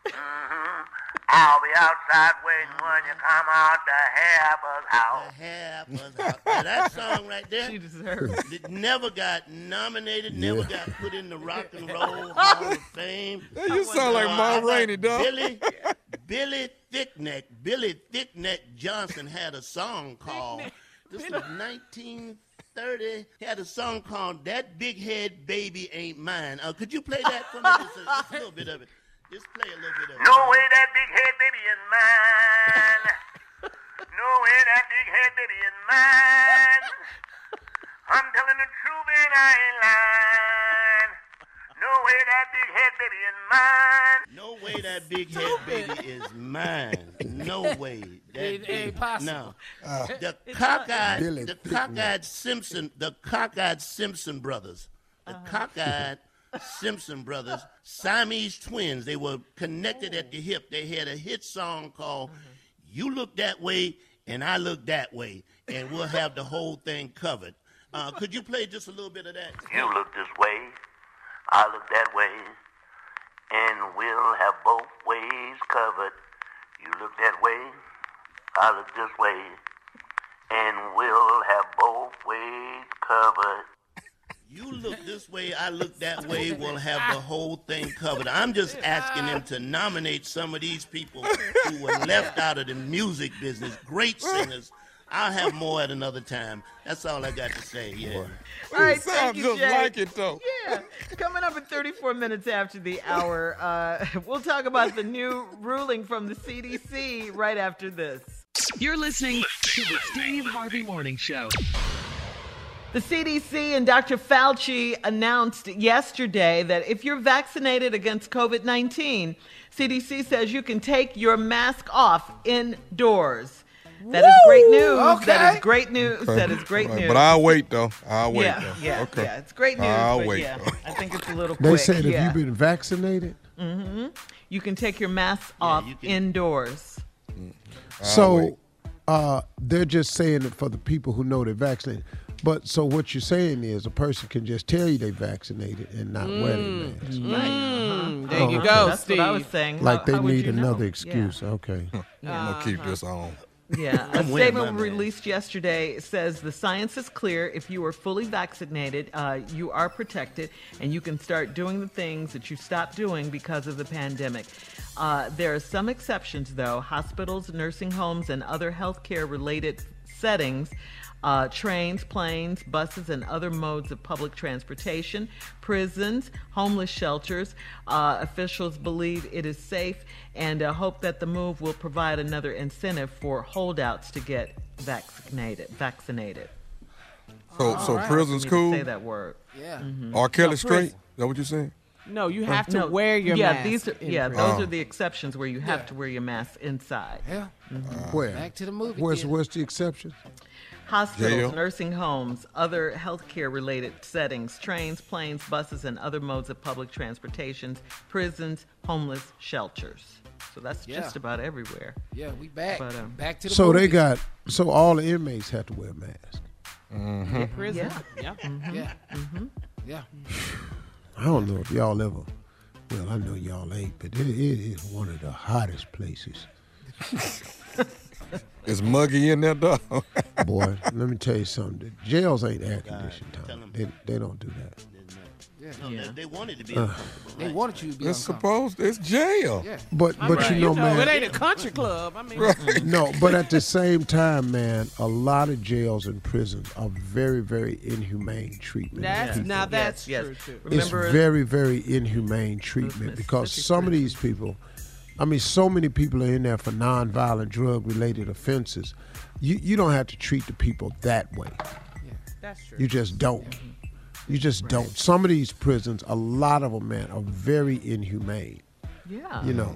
hmm I'll be outside waiting when you come out to Heifer's house. Heifer's house. Now, that song right there. She deserves it. Never got nominated. Never Yeah. got put in the (laughs) Rock and Roll Hall of Fame. Yeah, (laughs) you sound like Ma Rainey, dog. Billy, Billy Thickneck, Billy Thickneck Johnson had a song called. This was 1930. He had a song called "That Big Head Baby Ain't Mine." Uh, could you play that for me? Just a, just a little bit of it. Just play a little bit of. No way that big head baby is mine. (laughs) No way that big head baby is mine. I'm telling the truth and I ain't lying. No way that big head baby is mine. No way that big head baby is mine. No (laughs) way. That It ain't big- possible. No. Uh, The cockeyed, the cockeyed Simpson, the cockeyed Simpson brothers, the cockeyed Simpson brothers, Siamese twins. They were connected at the hip. They had a hit song called "You Look That Way and I Look That Way," and we'll have the whole thing covered. Uh, could you play just a little bit of that? You look this way, I look that way, and we'll have both ways covered. You look that way, I look this way, and we'll have both ways covered. You look this way, I look that (laughs) way, we'll have the whole thing covered. I'm just asking them to nominate some of these people who were left out of the music business. Great singers. I'll have more at another time. That's all I got to say, yeah. All right, sound thank you, just Jay. like it, though. Yeah. Coming up at 34 minutes after the hour, uh, (laughs) we'll talk about the new ruling from the CDC right after this. You're listening to the Steve Harvey Morning Show. The CDC and Dr. Fauci announced yesterday that if you're vaccinated against COVID 19, CDC says you can take your mask off indoors. That is great news. That Okay. is great news. That is great news. But I'll wait though. I'll wait yeah, though. yeah, okay. yeah. It's great news. I'll but wait yeah. I think it's a little They quick. said yeah. if you've been vaccinated, hmm You can take your mask off indoors. so uh, they're just saying it for the people who know they're vaccinated. But so what you're saying is a person can just tell you they vaccinated and not wear their mask. Mm, there Oh, you okay. go, That's Steve. what I was saying. Like How- they how need you know? another Yeah. excuse. Okay. (laughs) I'm gonna keep this on. Yeah, (laughs) a I'm with statement my man. released yesterday says the science is clear. If you are fully vaccinated, uh, you are protected, and you can start doing the things that you stopped doing because of the pandemic. Uh, there are some exceptions, though. Hospitals, nursing homes, and other healthcare related settings. Uh, trains, planes, buses, and other modes of public transportation, prisons, homeless shelters. Uh, officials believe it is safe and uh, hope that the move will provide another incentive for holdouts to get vaccinated. Vaccinated. So so Hard prison's for me to cool. Say that word. Yeah. R. Kelly No, straight. prison. Is that what you're saying? No, you have to No, wear your yeah, mask. These are, yeah, prison. those Oh. are the exceptions where you have Yeah. to wear your mask inside. Yeah. Where? Back to the movie. Where's theater. where's the exception? Hospitals, nursing homes, other healthcare related settings, trains, planes, buses, and other modes of public transportation, prisons, homeless shelters. So that's Yeah. just about everywhere. Yeah, we back. But, um, back to the So they got so all the inmates have to wear a mask. Mm-hmm. prison. Yeah. Yeah. Yeah. Mm-hmm. Yeah. I don't know if y'all ever. Well, I know y'all ain't, but it, it is one of the hottest places. (laughs) (laughs) Is Muggy in there, dog? (laughs) Boy, let me tell you something. The jails ain't air conditioned, tell Tom. 'em. They, they don't do that. No, they, they wanted to be Uh. They wanted you to be It's uncomfortable. supposed. It's jail. Yeah. But but mean, you know, man. it ain't a country club. I mean, right. (laughs) no, but at the same time, man, a lot of jails and prisons are very, very inhumane treatment. of that's people. now that's yes. true too. it's very, very inhumane treatment because some of these people, I mean, so many people are in there for nonviolent drug-related offenses. You you don't have to treat the people that way. Yeah, That's true. You just don't. You just don't. Some of these prisons, a lot of them, man, are very inhumane. Yeah. You know,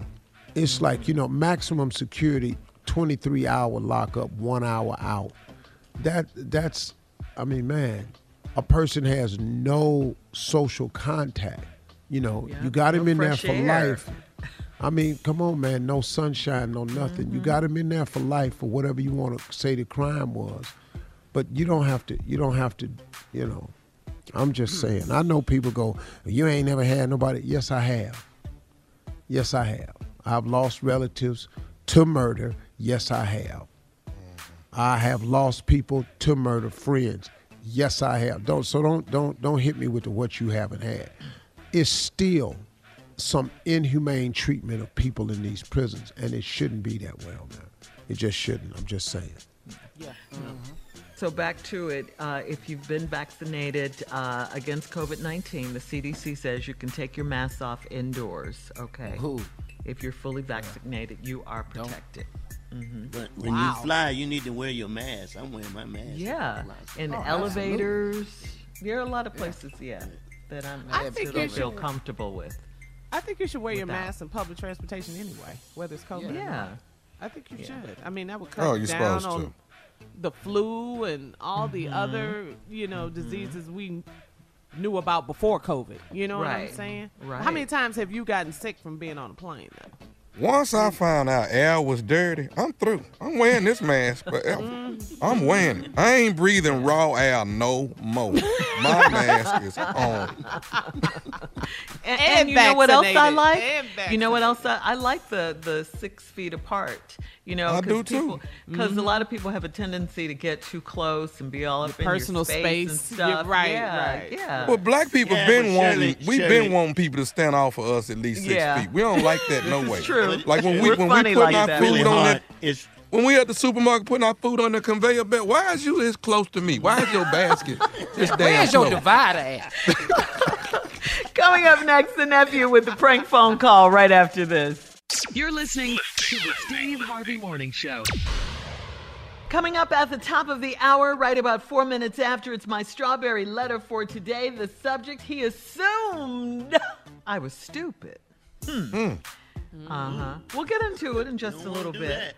it's mm-hmm. like you know, maximum security, twenty-three hour lockup, one hour out. That that's, I mean, man, a person has no social contact. You know, Yeah, you got him no in there for air. life. I mean, come on, man, no sunshine, no nothing. Mm-hmm. You got him in there for life for whatever you want to say the crime was. But you don't have to. You don't have to. You know, I'm just saying. I know people go, "You ain't never had nobody." Yes, I have. Yes, I have. I've lost relatives to murder. Yes, I have. I have lost people to murder, friends. Yes, I have. Don't so don't don't don't hit me with the what you haven't had. It's still some inhumane treatment of people in these prisons, and it shouldn't be that way, man. It just shouldn't. I'm just saying. Yeah. So back to it. Uh, if you've been vaccinated uh, against COVID nineteen, the CDC says you can take your mask off indoors. Okay. Who? If you're fully vaccinated, you are protected. hmm But when Wow. you fly, you need to wear your mask. I'm wearing my mask. Yeah, in Oh, elevators. There are a lot of places, yeah, that I'm I I think don't feel comfortable with. I think you should wear your Without. mask in public transportation anyway, whether it's COVID or Yeah. not. I think you Yeah. should. I mean, that would cut Oh, you're down supposed on to. the flu and all the Mm-hmm. other, you know, diseases we knew about before COVID. You know what I'm saying? Right. How many times have you gotten sick from being on a plane? Though? Once I found out air was dirty, I'm through. I'm wearing this mask forever. I'm wearing it. I ain't breathing raw air no more. My mask is on. And, And and you know what else I like? You know what else I, I like the the six feet apart. You know, I 'cause do, too. people, Because a mm-hmm. lot of people have a tendency to get too close and be all up in your personal space, and space. Yeah, stuff. right, yeah, right. Yeah. Well, black people Yeah, been wanting. We've been wanting people to stand off for us at least six Yeah. feet. We don't like that no way. true. Like when we We're when we putting like our that. food Really on hard. that. It's When we at the supermarket putting our food on the conveyor belt, why is you this close to me? Why is your basket (laughs) this damn Where's your close? divider at? Coming up next, the nephew with the prank phone call right after this. You're listening to the Steve Harvey Morning Show. Coming up at the top of the hour, right about four minutes after, it's my strawberry letter for today. The subject, he assumed (laughs) I was stupid. Hmm. Uh huh. We'll get into it in just a little bit. that.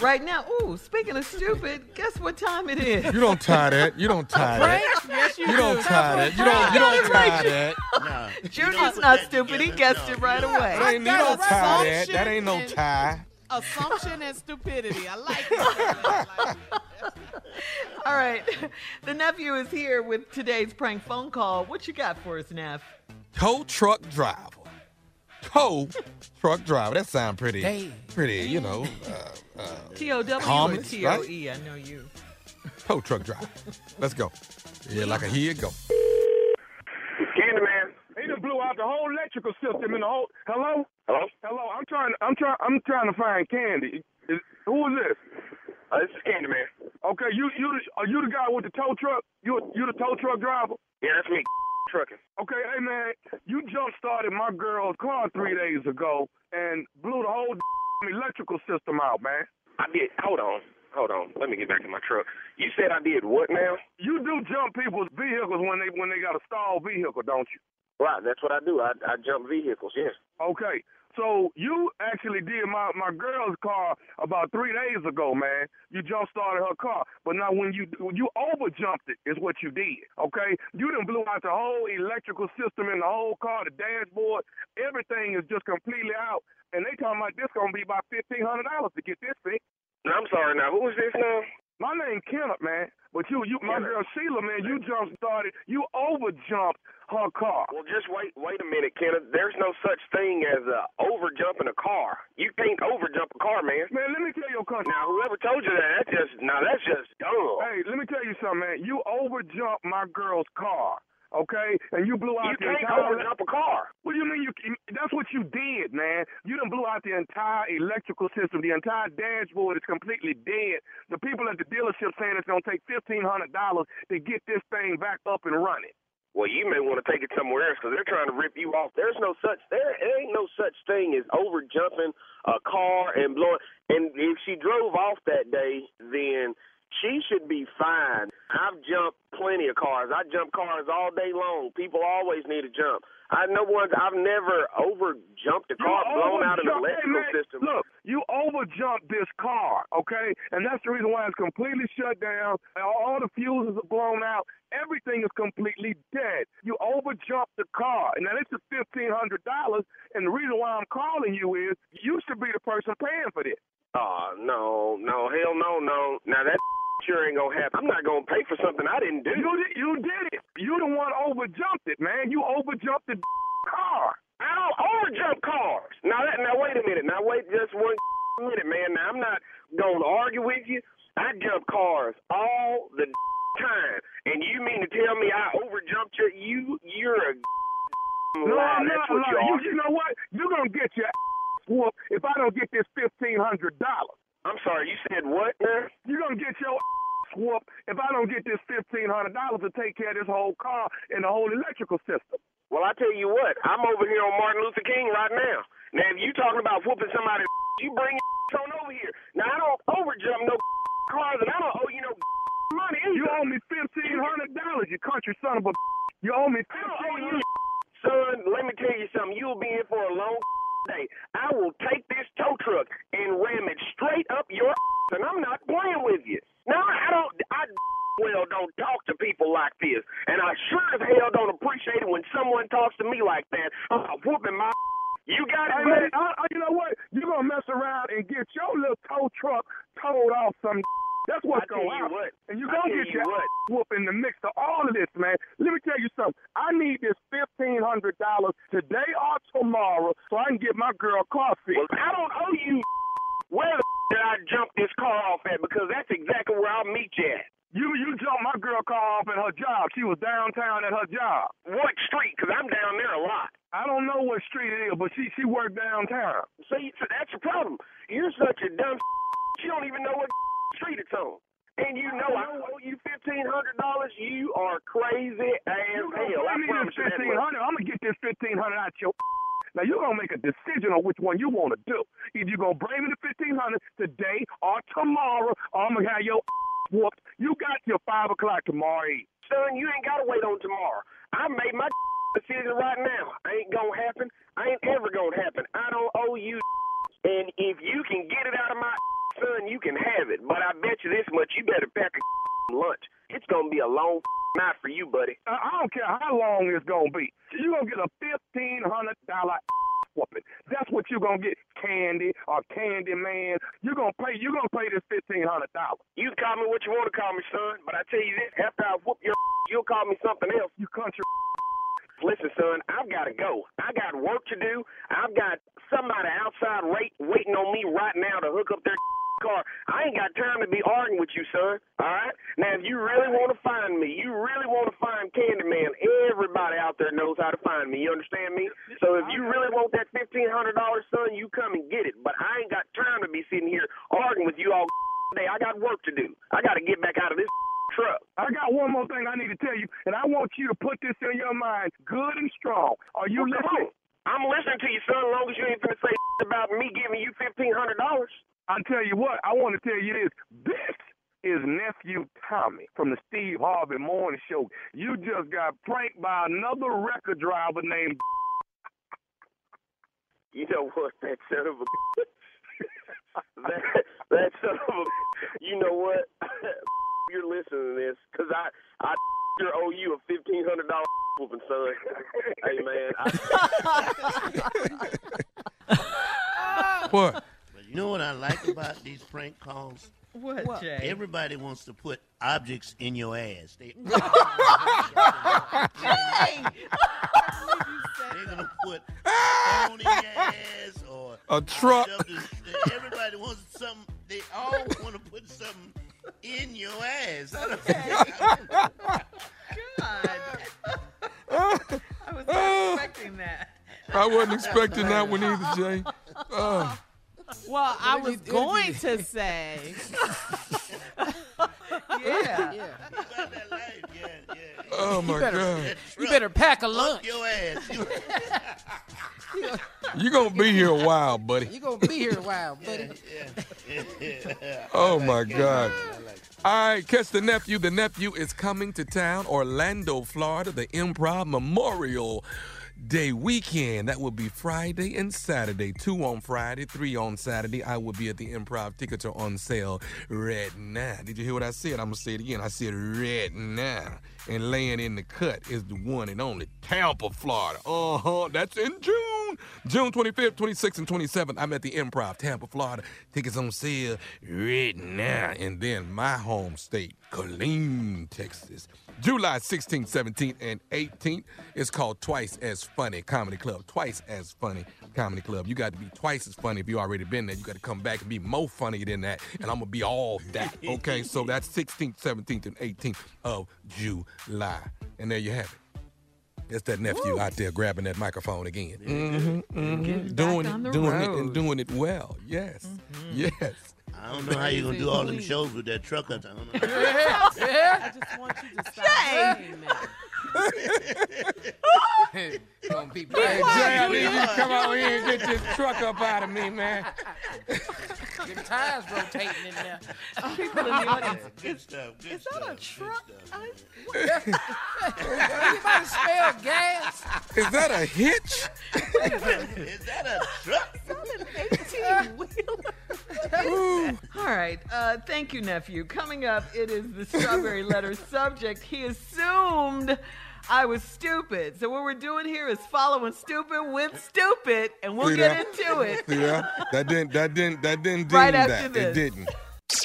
Right now, ooh, speaking of stupid, guess what time it is? You don't tie that. You don't tie that. Yes, you, You don't tie that. You don't. You Got it don't tie Ju- that. nah. you Junior's don't that stupid. He guessed No, it right you don't. away. That ain't, you don't tie that. That ain't no tie. Assumption and stupidity. I like it. I like it. All right. The nephew is here with today's prank phone call. What you got for us, Neff? Tow truck driver. Tow truck driver. That sound pretty, Hey. pretty, you know, uh, uh, T-O-W or Harmless, T-O-E? I know you. tow truck driver. Let's go. Yeah, like a here you go. Candyman. He done blew out the whole electrical system in the whole. Hello. Hello. Hello. I'm trying. I'm trying. I'm trying to find Candy. Is, who is this? Uh, this is Candyman. Okay. You you the- are you the guy with the tow truck? You you the tow truck driver? Yeah, that's me. Trucking. Okay. Hey man, you jump started my girl's car three days ago and blew the whole (laughs) electrical system out, man. I did. Hold on. Hold on. Let me get back to my truck. You said I did what now? You do jump people's vehicles when they when they got a stalled vehicle, don't you? Right. That's what I do. I, I jump vehicles. Yes. Okay. So you actually did my, my girl's car about three days ago, man. You jump started her car, but now when you you over jumped it is what you did. Okay, you done blew out the whole electrical system in the whole car, the dashboard, everything is just completely out. And they talking about this gonna be about fifteen hundred dollars to get this fixed. I'm sorry. Now, who is this now? My name Kenneth, man. But you, you, my girl Sheila, man, you jump started, you over jumped her car. Well, just wait. Wait a minute, Kenneth. There's no such thing as uh, over jumping a car. You can't over jump a car, man. Man, let me tell you a country. Now, whoever told you that, that's just now that's just dumb. Hey, let me tell you something, man. You over jumped my girl's car. Okay? And you blew out You the can't entire. overjump a car. What do you mean you? That's what you did, man. You done blew out the entire electrical system. The entire dashboard is completely dead. The people at the dealership saying it's gonna take fifteen hundred dollars to get this thing back up and running. Well, you may want to take it somewhere else because they're trying to rip you off. There's no such. There ain't no such thing as over jumping a car and blowing. And if she drove off that day, then she should be fine. I've jumped plenty of cars. I jump cars all day long. People always need to jump. I know ones. I've never over jumped a car, blown out an overjumped- hey, electrical man, system. Look, you overjumped this car, okay? And that's the reason why it's completely shut down. All the fuses are blown out. Everything is completely dead. You overjumped the car. And now this is fifteen hundred dollars. And the reason why I'm calling you is you should be the person paying for this. Oh no, no, hell no, no. Now that sure ain't gonna happen. I'm not gonna pay for something I didn't do. You did, you did it. You the one overjumped it, man. You overjumped the (laughs) car. I don't overjump cars. Now that now wait a minute. Now wait just one (laughs) minute, man. Now I'm not gonna argue with you. I jump cars all the (laughs) time. And you mean to tell me I overjumped your you you're a No, lie. no, That's what no. you You, you know what? You're gonna get your whooped if I don't get this fifteen hundred dollars. I'm sorry, you said what. You're gonna get your whooped if I don't get this fifteen hundred dollars to take care of this whole car and the whole electrical system. Well, I tell you what, I'm over here on Martin Luther King right now. Now, if you talking about whooping somebody, (laughs) you bring your (laughs) on over here. Now, I don't overjump no (laughs) cars, and I don't owe you no money. Either. You owe me fifteen hundred dollars, you country son of a. You owe me owe you, son. Let me tell you something. You'll be in for a long day. I will take this tow truck and ram it straight up your ass, and I'm not playing with you. Now, I don't. I well don't talk to people like this, and I sure as hell don't appreciate it when someone talks to me like that. Uh, whooping my. You got it, Hey, man, I, I, you know what? You're gonna mess around and get your little tow truck towed off some. That's what's going on. you happen. what. And you're gonna get you your what. whoop in the mix of all of this, man. Let me tell you something. I need this fifteen hundred dollars today or tomorrow so I can get my girl car fixed. Well, I don't owe you. Where the did I jump this car off at? Because that's exactly where I'll meet you at. You you jumped my girl car off at her job. She was downtown at her job. What street? Because I'm down there a lot. I don't know what street it is, but she she worked downtown. See, so that's the problem. You're such a dumb. (laughs) She don't even know what street it's on. And you know I owe you fifteen hundred dollars. You are crazy as hell. I promise this you fifteen hundred. I'm gonna get this fifteen hundred out your. (laughs) Now you're gonna make a decision on which one you want to do. Either you're gonna bring me the fifteen hundred today or tomorrow, or I'm gonna have your (laughs) whooped. You got your five o'clock tomorrow. Son, you ain't gotta wait on tomorrow. I made my (laughs) decision right now. Ain't gonna happen. Ain't ever gonna happen. I don't owe you. And if you can get it out of my son, you can have it. But I bet you this much, you better pack a (laughs) lunch. It's gonna be a long (laughs) night for you, buddy. I I don't care how long it's gonna be. You're gonna get a fifteen hundred dollar (laughs) whooping. That's what you're gonna get, Candy or Candy Man. You're gonna pay. You're gonna pay this fifteen hundred dollars. You can call me what you want to call me, son. But I tell you this: after I whoop your, you'll call me something else. You country. Listen, son, I've got to go. I got work to do. I've got somebody outside wait, waiting on me right now to hook up their car. I ain't got time to be arguing with you, son. All right? Now, if you really want to find me, you really want to find Candyman, everybody out there knows how to find me. You understand me? So if you really want that $1,500, son, you come and get it. But I ain't got time to be sitting here arguing with you all (laughs) day. I got work to do. I got to get back out of this (laughs) truck. I got one more thing I need to tell you, and I want you to put this in your mind, good and strong. Are you Well, listening? I'm listening to you, son, as long as you ain't finna say (laughs) about me giving you $1,500. I tell you what, I want to tell you this. This is nephew Tommy from the Steve Harvey Morning Show. You just got pranked by another record driver named. (laughs) You know what? That son of a. (laughs) that, that son of a. (laughs) You know what? You're listening to this because I I sure owe you a fifteen hundred dollar whooping, son. hey man, I, What? But you know what I like about these prank calls? What, Jay? Everybody wants to put objects in your ass. They, (laughs) They're gonna put phone in your ass or A truck. Everybody wants something. They all want to put something in your ass. I don't- I was not expecting that. I wasn't expecting that one either, Jay. (laughs) Oh. Well, I was going to say. (laughs) (laughs) yeah. Oh my you better, God. You better pack a lunch. Your ass. You're (laughs) gonna be here a while, buddy. You're gonna be here a while, buddy. Oh my God. All right, catch the nephew. The nephew is coming to town, Orlando, Florida, the Improv Memorial Day weekend. That will be Friday and Saturday. Two on Friday, three on Saturday. I will be at the Improv. Tickets are on sale right now. Did you hear what I said? I'm gonna say it again. I said right now. And laying in the cut is the one and only Tampa, Florida. Uh huh. That's in June. June 25th, 26th, and 27th. I'm at the Improv, Tampa, Florida. Tickets on sale right now. And then my home state, Killeen, Texas. July 16th, 17th, and 18th. It's called Twice as Funny Comedy Club. Twice as Funny Comedy Club. You got to be twice as funny if you already been there. You got to come back and be more funny than that. And I'm going to be all that. (laughs) Okay, so that's 16th, 17th, and 18th of July. And there you have it. It's that nephew out there grabbing that microphone again. Mm-hmm, mm-hmm. Doing it, the doing it, and doing it well. Yes, yes. I don't know how you're gonna do all them shows with that truck. I don't know. (laughs) Yeah, yeah. (laughs) I just want you to stop saying that. Gonna be Hey, bad. Jay, I need you to come out here and get this truck up out of me, man. Your tires rotating in there. People in the audience. Good stuff. Good Is stuff. that a truck? I- (laughs) Anybody smell gas? Is that a hitch? (laughs) Is that a truck? All right. Uh, thank you, nephew. Coming up, it is the strawberry letter (laughs) subject. He assumed I was stupid. So what we're doing here is following stupid with stupid, and we'll See get that? into it. See that? That didn't. That didn't. That didn't do Right that. this. It didn't.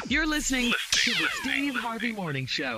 You're listening to the Steve Harvey Morning Show.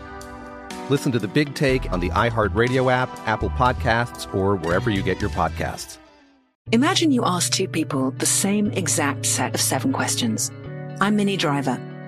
Listen to the Big Take on the iHeartRadio app, Apple Podcasts, or wherever you get your podcasts. Imagine you ask two people the same exact set of seven questions. I'm Minnie Driver,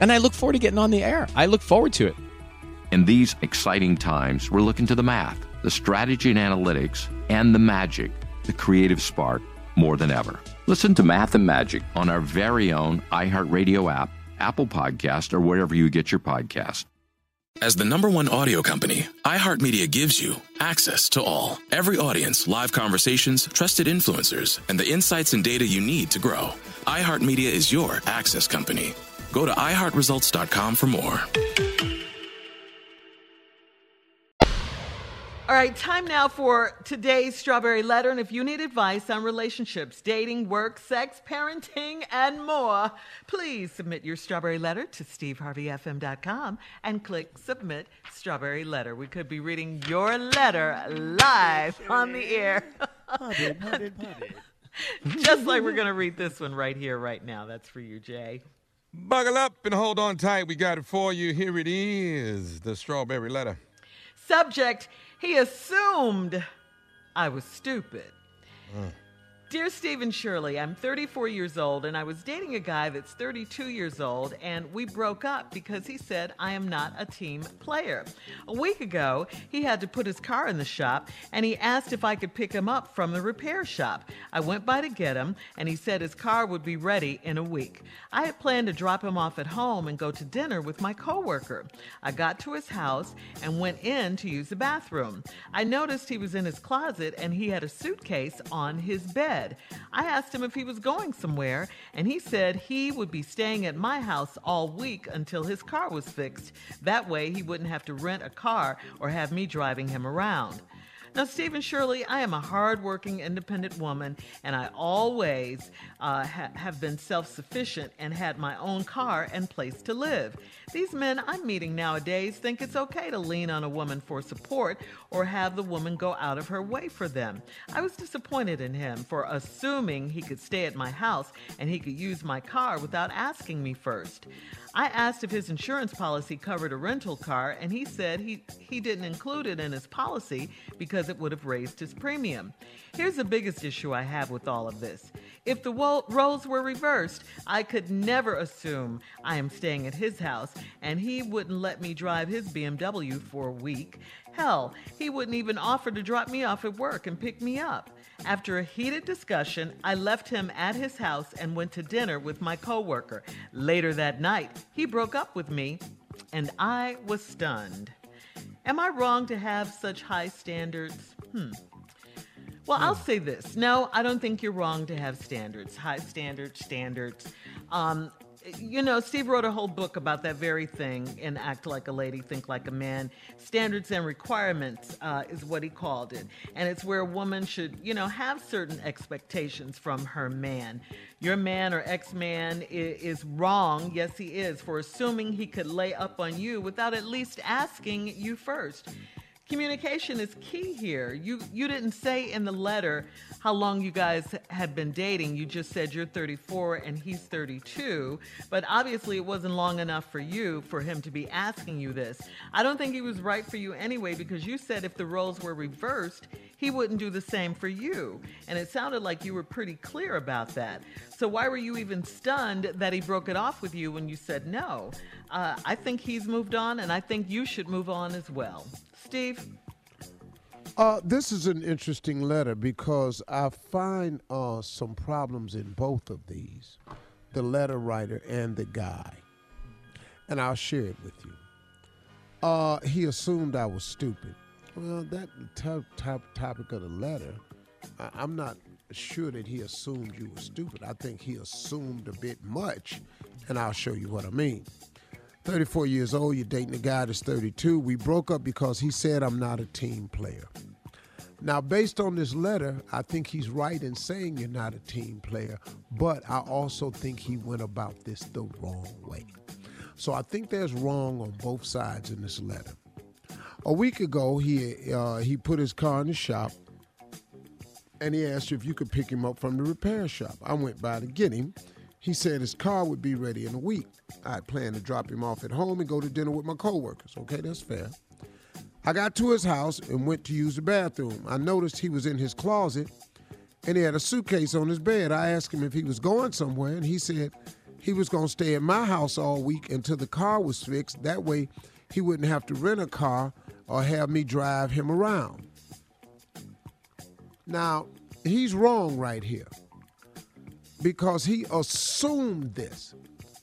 and I look forward to getting on the air. I look forward to it. In these exciting times, we're looking to the math, the strategy and analytics, and the magic, the creative spark, more than ever. Listen to Math and Magic on our very own iHeartRadio app, Apple Podcast, or wherever you get your podcast. As the number one audio company, iHeartMedia gives you access to all. Every audience, live conversations, trusted influencers, and the insights and data you need to grow. iHeartMedia is your access company. Go to iHeartResults.com for more. All right, time now for today's Strawberry Letter. And if you need advice on relationships, dating, work, sex, parenting, and more, please submit your Strawberry Letter to steveharveyfm.com and click Submit Strawberry Letter. We could be reading your letter live on the air. (laughs) Just like we're going to read this one right here, right now. That's for you, Jay. Buckle up and hold on tight. We got it for you. Here it is the strawberry letter. Subject He assumed I was stupid. Mm. Dear Stephen Shirley, I'm 34 years old and I was dating a guy that's 32 years old and we broke up because he said I am not a team player. A week ago, he had to put his car in the shop and he asked if I could pick him up from the repair shop. I went by to get him and he said his car would be ready in a week. I had planned to drop him off at home and go to dinner with my coworker. I got to his house and went in to use the bathroom. I noticed he was in his closet and he had a suitcase on his bed. I asked him if he was going somewhere, and he said he would be staying at my house all week until his car was fixed. That way, he wouldn't have to rent a car or have me driving him around. Now, Stephen Shirley, I am a hardworking, independent woman, and I always uh, ha- have been self sufficient and had my own car and place to live. These men I'm meeting nowadays think it's okay to lean on a woman for support or have the woman go out of her way for them. I was disappointed in him for assuming he could stay at my house and he could use my car without asking me first. I asked if his insurance policy covered a rental car, and he said he, he didn't include it in his policy because it would have raised his premium. Here's the biggest issue I have with all of this. If the roles were reversed, I could never assume I am staying at his house, and he wouldn't let me drive his BMW for a week. Hell, he wouldn't even offer to drop me off at work and pick me up. After a heated discussion, I left him at his house and went to dinner with my coworker. Later that night, he broke up with me, and I was stunned. Am I wrong to have such high standards? Hmm. Well, I'll say this. No, I don't think you're wrong to have standards, high standards, standards. Um, you know, Steve wrote a whole book about that very thing in Act Like a Lady, Think Like a Man. Standards and requirements uh, is what he called it. And it's where a woman should, you know, have certain expectations from her man. Your man or ex man is, is wrong, yes, he is, for assuming he could lay up on you without at least asking you first. Communication is key here. You you didn't say in the letter how long you guys had been dating. You just said you're 34 and he's 32, but obviously it wasn't long enough for you for him to be asking you this. I don't think he was right for you anyway because you said if the roles were reversed, he wouldn't do the same for you. And it sounded like you were pretty clear about that. So why were you even stunned that he broke it off with you when you said no? Uh, I think he's moved on and I think you should move on as well. Steve? Uh, this is an interesting letter because I find uh, some problems in both of these the letter writer and the guy. And I'll share it with you. Uh, he assumed I was stupid. Well, that top, top topic of the letter, I, I'm not sure that he assumed you were stupid. I think he assumed a bit much And I'll show you what I mean. 34 years old, you're dating a guy that's 32. We broke up because he said I'm not a team player. Now, based on this letter, I think he's right in saying you're not a team player, but I also think he went about this the wrong way. So I think there's wrong on both sides in this letter. A week ago, he uh, he put his car in the shop, and he asked you if you could pick him up from the repair shop. I went by to get him. He said his car would be ready in a week. I planned to drop him off at home and go to dinner with my coworkers. Okay, that's fair. I got to his house and went to use the bathroom. I noticed he was in his closet and he had a suitcase on his bed. I asked him if he was going somewhere, and he said he was going to stay at my house all week until the car was fixed. That way, he wouldn't have to rent a car or have me drive him around. Now, he's wrong right here because he assumed this.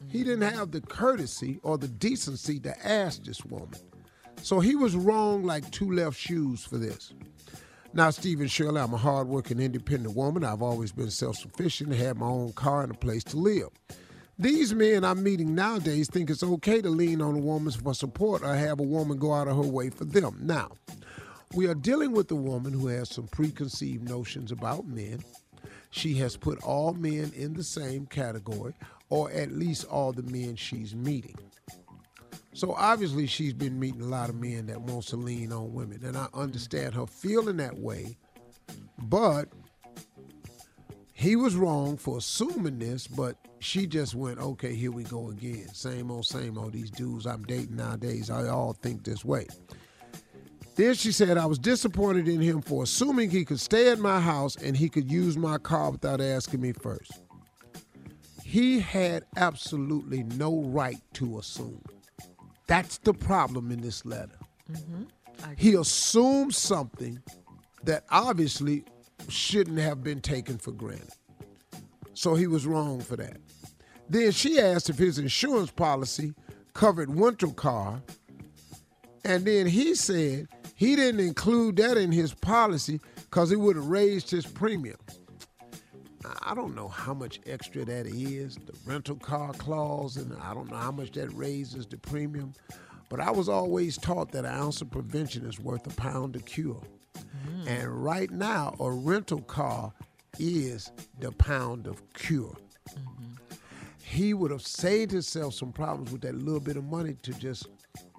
He didn't have the courtesy or the decency to ask this woman. So he was wrong like two left shoes for this. Now, Stephen Shirley, I'm a hardworking, independent woman. I've always been self sufficient, had my own car and a place to live. These men I'm meeting nowadays think it's okay to lean on a woman for support or have a woman go out of her way for them. Now, we are dealing with a woman who has some preconceived notions about men. She has put all men in the same category, or at least all the men she's meeting. So obviously she's been meeting a lot of men that wants to lean on women, and I understand her feeling that way. But he was wrong for assuming this, but she just went, okay, here we go again. Same old, same old. These dudes I'm dating nowadays, I all think this way. Then she said, I was disappointed in him for assuming he could stay at my house and he could use my car without asking me first. He had absolutely no right to assume. That's the problem in this letter. Mm-hmm. He assumed something that obviously shouldn't have been taken for granted. So he was wrong for that. Then she asked if his insurance policy covered rental car, and then he said he didn't include that in his policy because it would have raised his premium. I don't know how much extra that is, the rental car clause, and I don't know how much that raises the premium. But I was always taught that an ounce of prevention is worth a pound of cure. Mm. And right now, a rental car is the pound of cure. He would have saved himself some problems with that little bit of money to just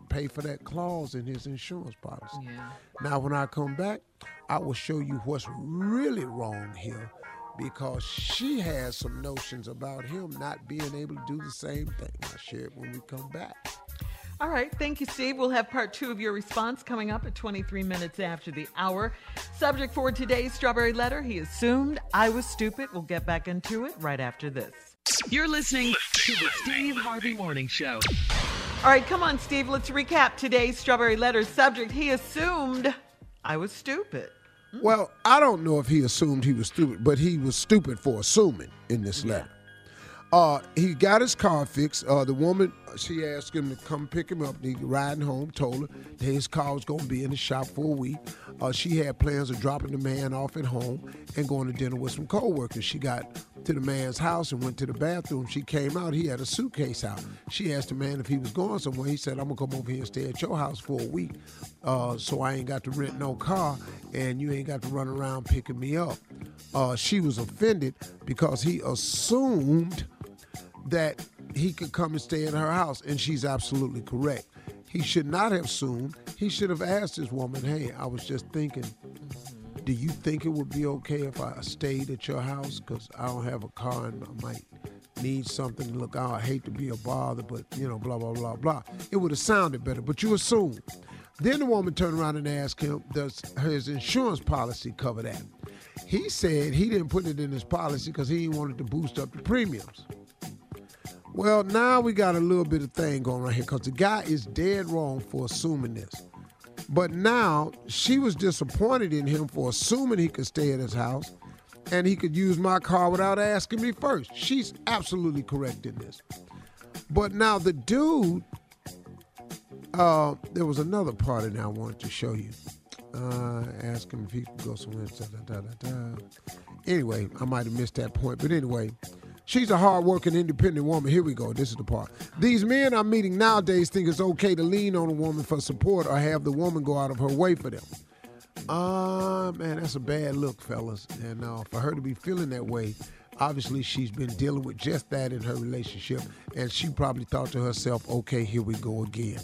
pay for that clause in his insurance policy. Yeah. Now, when I come back, I will show you what's really wrong here because she has some notions about him not being able to do the same thing. I'll share it when we come back. All right. Thank you, Steve. We'll have part two of your response coming up at 23 minutes after the hour. Subject for today's Strawberry Letter He assumed I was stupid. We'll get back into it right after this. You're listening to the Steve Harvey Morning Show. All right, come on, Steve. Let's recap today's Strawberry Letter subject. He assumed I was stupid. Well, I don't know if he assumed he was stupid, but he was stupid for assuming in this letter. Uh, he got his car fixed. Uh, the woman, she asked him to come pick him up. He riding home, told her that his car was going to be in the shop for a week. Uh, she had plans of dropping the man off at home and going to dinner with some coworkers. She got to the man's house and went to the bathroom. She came out. He had a suitcase out. She asked the man if he was going somewhere. He said, "I'm gonna come over here and stay at your house for a week, uh, so I ain't got to rent no car, and you ain't got to run around picking me up." Uh, she was offended because he assumed that he could come and stay in her house, and she's absolutely correct. He should not have assumed. He should have asked his woman, "Hey, I was just thinking, do you think it would be okay if I stayed at your house? Because I don't have a car and I might need something. To look, I hate to be a bother, but you know, blah blah blah blah. It would have sounded better, but you assume. Then the woman turned around and asked him, "Does his insurance policy cover that?" He said he didn't put it in his policy because he wanted to boost up the premiums. Well, now we got a little bit of thing going right here because the guy is dead wrong for assuming this. But now she was disappointed in him for assuming he could stay at his house and he could use my car without asking me first. She's absolutely correct in this. But now the dude, uh, there was another part in there I wanted to show you. Uh, ask him if he could go somewhere. Da, da, da. Anyway, I might have missed that point. But anyway, She's a hardworking, independent woman. Here we go. This is the part. These men I'm meeting nowadays think it's okay to lean on a woman for support or have the woman go out of her way for them. Uh, man, that's a bad look, fellas. And uh, for her to be feeling that way, obviously she's been dealing with just that in her relationship. And she probably thought to herself, okay, here we go again.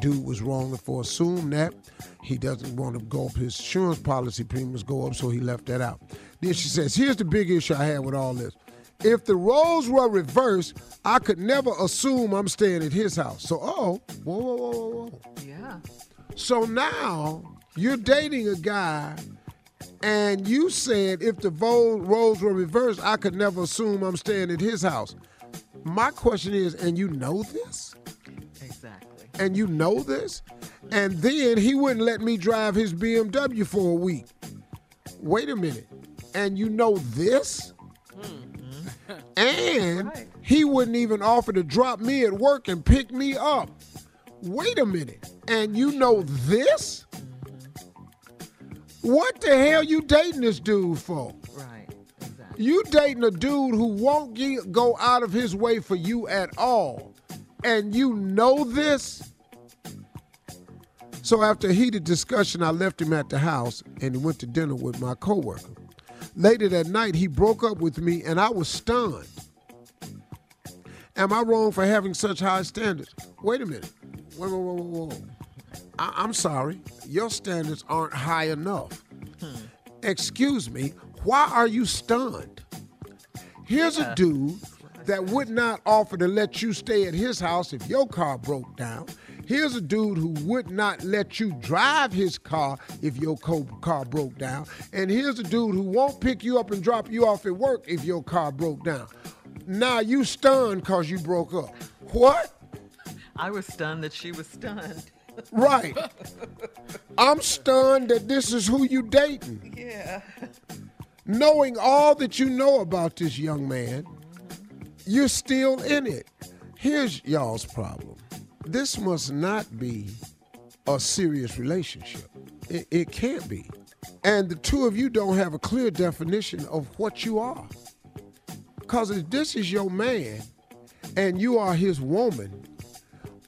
Dude was wrong for assuming that. He doesn't want to go up. His insurance policy premiums go up, so he left that out. Then she says, here's the big issue I had with all this. If the roles were reversed, I could never assume I'm staying at his house. So, oh, whoa, whoa, whoa, whoa, whoa. Yeah. So now you're dating a guy, and you said if the vo- roles were reversed, I could never assume I'm staying at his house. My question is, and you know this? Exactly. And you know this? And then he wouldn't let me drive his BMW for a week. Wait a minute. And you know this? (laughs) And he wouldn't even offer to drop me at work and pick me up. Wait a minute. And you know this? What the hell you dating this dude for? Right. You dating a dude who won't ge- go out of his way for you at all. And you know this? So after a heated discussion, I left him at the house and he went to dinner with my coworker. Later that night, he broke up with me and I was stunned. Am I wrong for having such high standards? Wait a minute. Whoa, whoa, whoa, whoa, whoa. I- I'm sorry. Your standards aren't high enough. Hmm. Excuse me. Why are you stunned? Here's a dude that would not offer to let you stay at his house if your car broke down. Here's a dude who would not let you drive his car if your car broke down. And here's a dude who won't pick you up and drop you off at work if your car broke down. Now you stunned because you broke up. What? I was stunned that she was stunned. Right. I'm stunned that this is who you dating. Yeah. Knowing all that you know about this young man, you're still in it. Here's y'all's problem. This must not be a serious relationship. It, it can't be. And the two of you don't have a clear definition of what you are. Because if this is your man and you are his woman,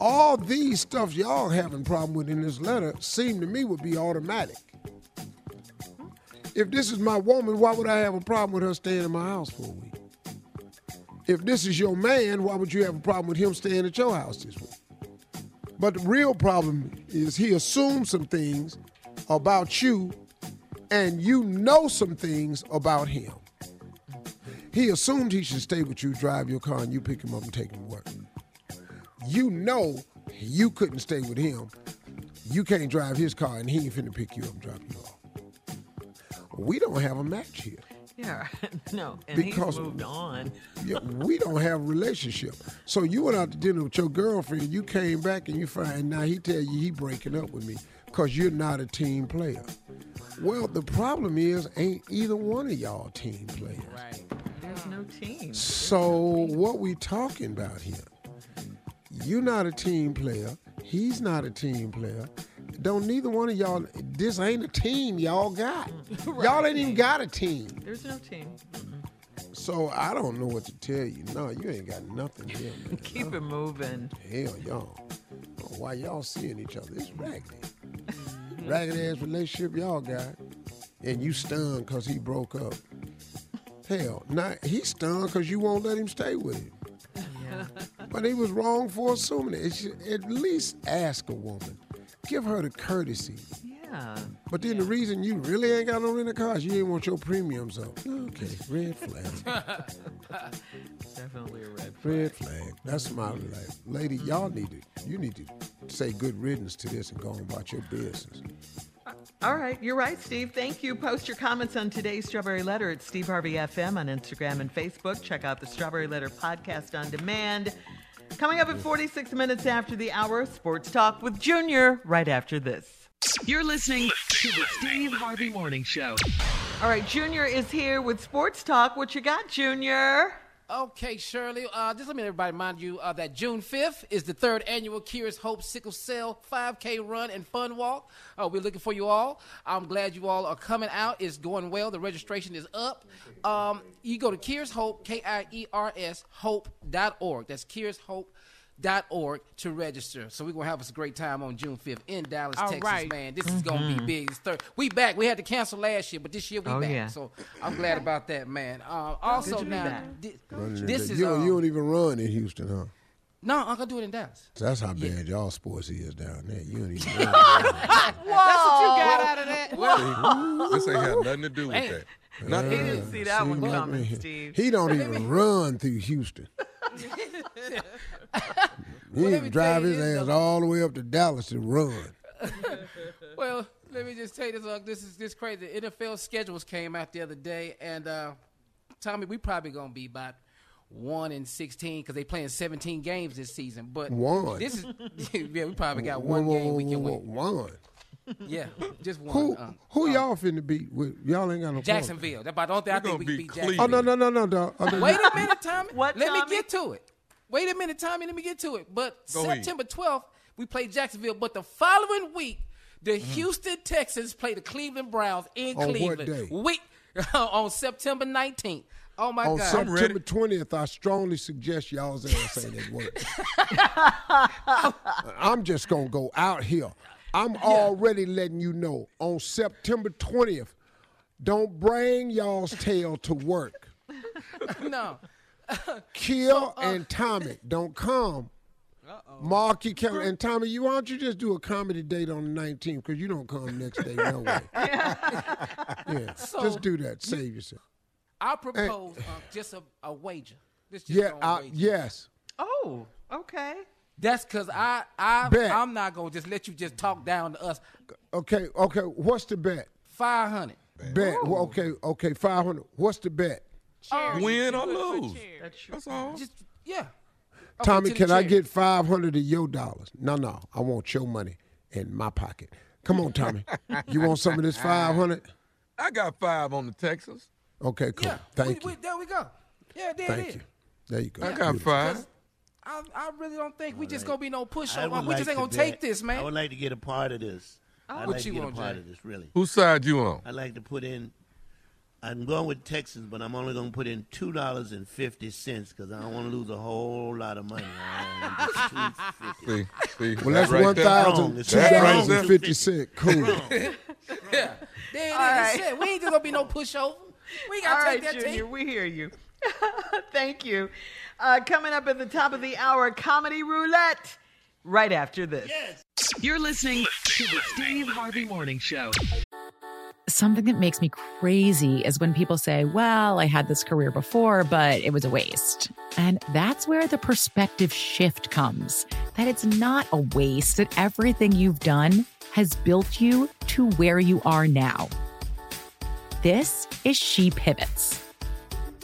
all these stuff y'all having problem with in this letter seem to me would be automatic. If this is my woman, why would I have a problem with her staying in my house for a week? If this is your man, why would you have a problem with him staying at your house this week? But the real problem is he assumes some things about you and you know some things about him. He assumed he should stay with you, drive your car, and you pick him up and take him to work. You know you couldn't stay with him. You can't drive his car, and he ain't finna pick you up and drop you off. We don't have a match here. Yeah. (laughs) no. And Because- he's moved on. Yeah, we don't have a relationship. So you went out to dinner with your girlfriend, you came back and you find now he tell you he breaking up with me because you're not a team player. Well, the problem is ain't either one of y'all team players. Right. There's no team. So what we talking about here? You're not a team player. He's not a team player. Don't neither one of y'all. This ain't a team y'all got. (laughs) Y'all ain't even got a team. There's no team. So I don't know what to tell you. No, you ain't got nothing here, man. (laughs) Keep it moving. Hell, y'all. Oh, Why y'all seeing each other? It's raggedy. (laughs) raggedy ass relationship y'all got. And you stunned because he broke up. Hell, now he's stunned because you won't let him stay with him. Yeah. But he was wrong for assuming. It at least ask a woman. Give her the courtesy. Yeah. But then the reason you really ain't got no rental cars, you ain't want your premiums up. Okay, red flag. (laughs) Definitely a red flag. Red flag. That's my life. Lady, y'all need to you need to say good riddance to this and go on about your business. Uh, all right, you're right, Steve. Thank you. Post your comments on today's Strawberry Letter at Steve Harvey FM on Instagram and Facebook. Check out the Strawberry Letter podcast on demand. Coming up at 46 minutes after the hour, Sports Talk with Junior right after this. You're listening to the Steve Harvey Morning Show. All right, Junior is here with Sports Talk. What you got, Junior? Okay, Shirley. Uh, just let me everybody remind you uh, that June 5th is the third annual Kiers Hope Sickle Cell 5K Run and Fun Walk. Uh, we're looking for you all. I'm glad you all are coming out. It's going well. The registration is up. Um, you go to Kiers Hope, K I E R S, hope.org. That's Kiers Hope dot org to register. So we're gonna have us a great time on June 5th in Dallas, All Texas, right. man. This is gonna be big. It's third. We back. We had to cancel last year, but this year we Oh, back. yeah. So I'm glad about that, man. Uh, also Good now, back. this is you, don't- um, you don't even run in Houston, huh? no, I'm gonna do it in Dallas. So that's how bad y'all sports is down there. You don't even (laughs) run. That's what you got out of that. this ain't had nothing to do with Hey. that. Nothing. He didn't see that one coming, man. Steve. He don't (laughs) even run through Houston. (laughs) He Well, let even me drive his ass though. all the way up to Dallas to run. (laughs) well, let me just tell you this. Uh, this is this crazy. The NFL schedules came out the other day, and uh, Tommy, we probably gonna be about one in sixteen because they playing seventeen games this season. But One? This is yeah, we probably got One, one one, game we can one, win. one. (laughs) Yeah, just one. Who uh, who y'all finna beat? With y'all ain't got no. Jacksonville. That's about the only thing I We're think we can beat beat. Jacksonville. Oh no no no no dog. Oh, no, Wait a minute, Tommy. (laughs) What, Let Tommy? me get to it. Wait a minute, Tommy. Let me get to it. But Go. September 12th, we play Jacksonville. But the following week, the Mm-hmm. Houston Texans play the Cleveland Browns in On what day? Week (laughs) on September 19th. Oh my On God! September twentieth, I strongly suggest y'all's ass say that word. I'm just gonna go out here. I'm already letting you know on September twentieth. Don't bring y'all's tail to work. (laughs) no. Kill and Tommy don't come. Mark your calendar. And Tommy, you why don't you just do a comedy date on the 19th? Because you don't come next day, no way. (laughs) yeah, So- just do that. Save yourself. I propose uh, just a, a wager. This just Yeah, on I, wager. yes. Oh, okay. That's because I, I, Bet. I'm not gonna just let you just talk down to us. Okay, okay. What's the bet? Five hundred. Bet. Well, okay, okay. 500. What's the bet? Win or lose. That's all. Just yeah. Tommy, to the can I get 500 of your dollars? No, no. I want your money in my pocket. Come on, Tommy. (laughs) you want some of this 500? I got five on the Texas. Okay, cool. Yeah. Thank we, you. We, there we go. Yeah, there Thank it is. you. There you go. I got five. I, I really don't think we just gonna be no pushover. would We just ain't gonna take this, man. I would like to get a part of this. I'd like you to get want, a part Jay? of this, really. Whose side you on? I'd like to put in. I'm going with Texas, but I'm only going to put in two dollars and fifty cents because I don't want to lose a whole lot of money. I want (laughs) just See, see. Well, that's (laughs) right one there. thousand It's two right dollars fifty. Cool. yeah. There it is. right. Shit, We ain't just gonna be no pushover. We gotta All take right, that Junior, team. we hear you. (laughs) Thank you. Uh, coming up at the top of the hour, comedy roulette. Right after this. You're listening to the Steve Harvey Morning Show. Something that makes me crazy is when people say, Well, I had this career before, but it was a waste. And that's where the perspective shift comes that it's not a waste, that everything you've done has built you to where you are now. This is She Pivots,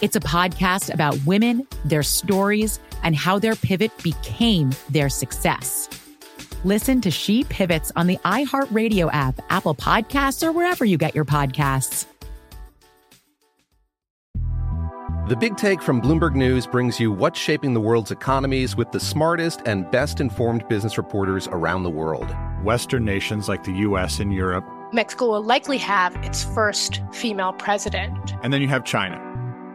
It's a podcast about women, their stories, and how their pivot became their success. Listen to She Pivots on the iHeartRadio app, Apple Podcasts, or wherever you get your podcasts. The Big Take from Bloomberg News brings you what's shaping the world's economies with the smartest and best informed business reporters around the world. Western nations like the US and Europe. Mexico will likely have its first female president. And then you have China.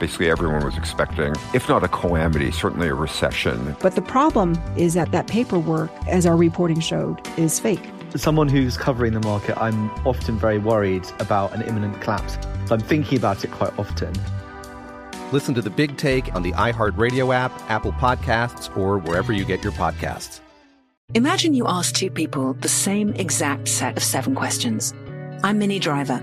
Basically, everyone was expecting, if not a calamity, certainly a recession. But the problem is that that paperwork, as our reporting showed, is fake. someone who's covering the market, I'm often very worried about an imminent collapse. So I'm thinking about it quite often. Listen to the big take on the iHeartRadio app, Apple Podcasts, or wherever you get your podcasts. Imagine you ask two people the same exact set of seven questions. I'm Minnie Driver,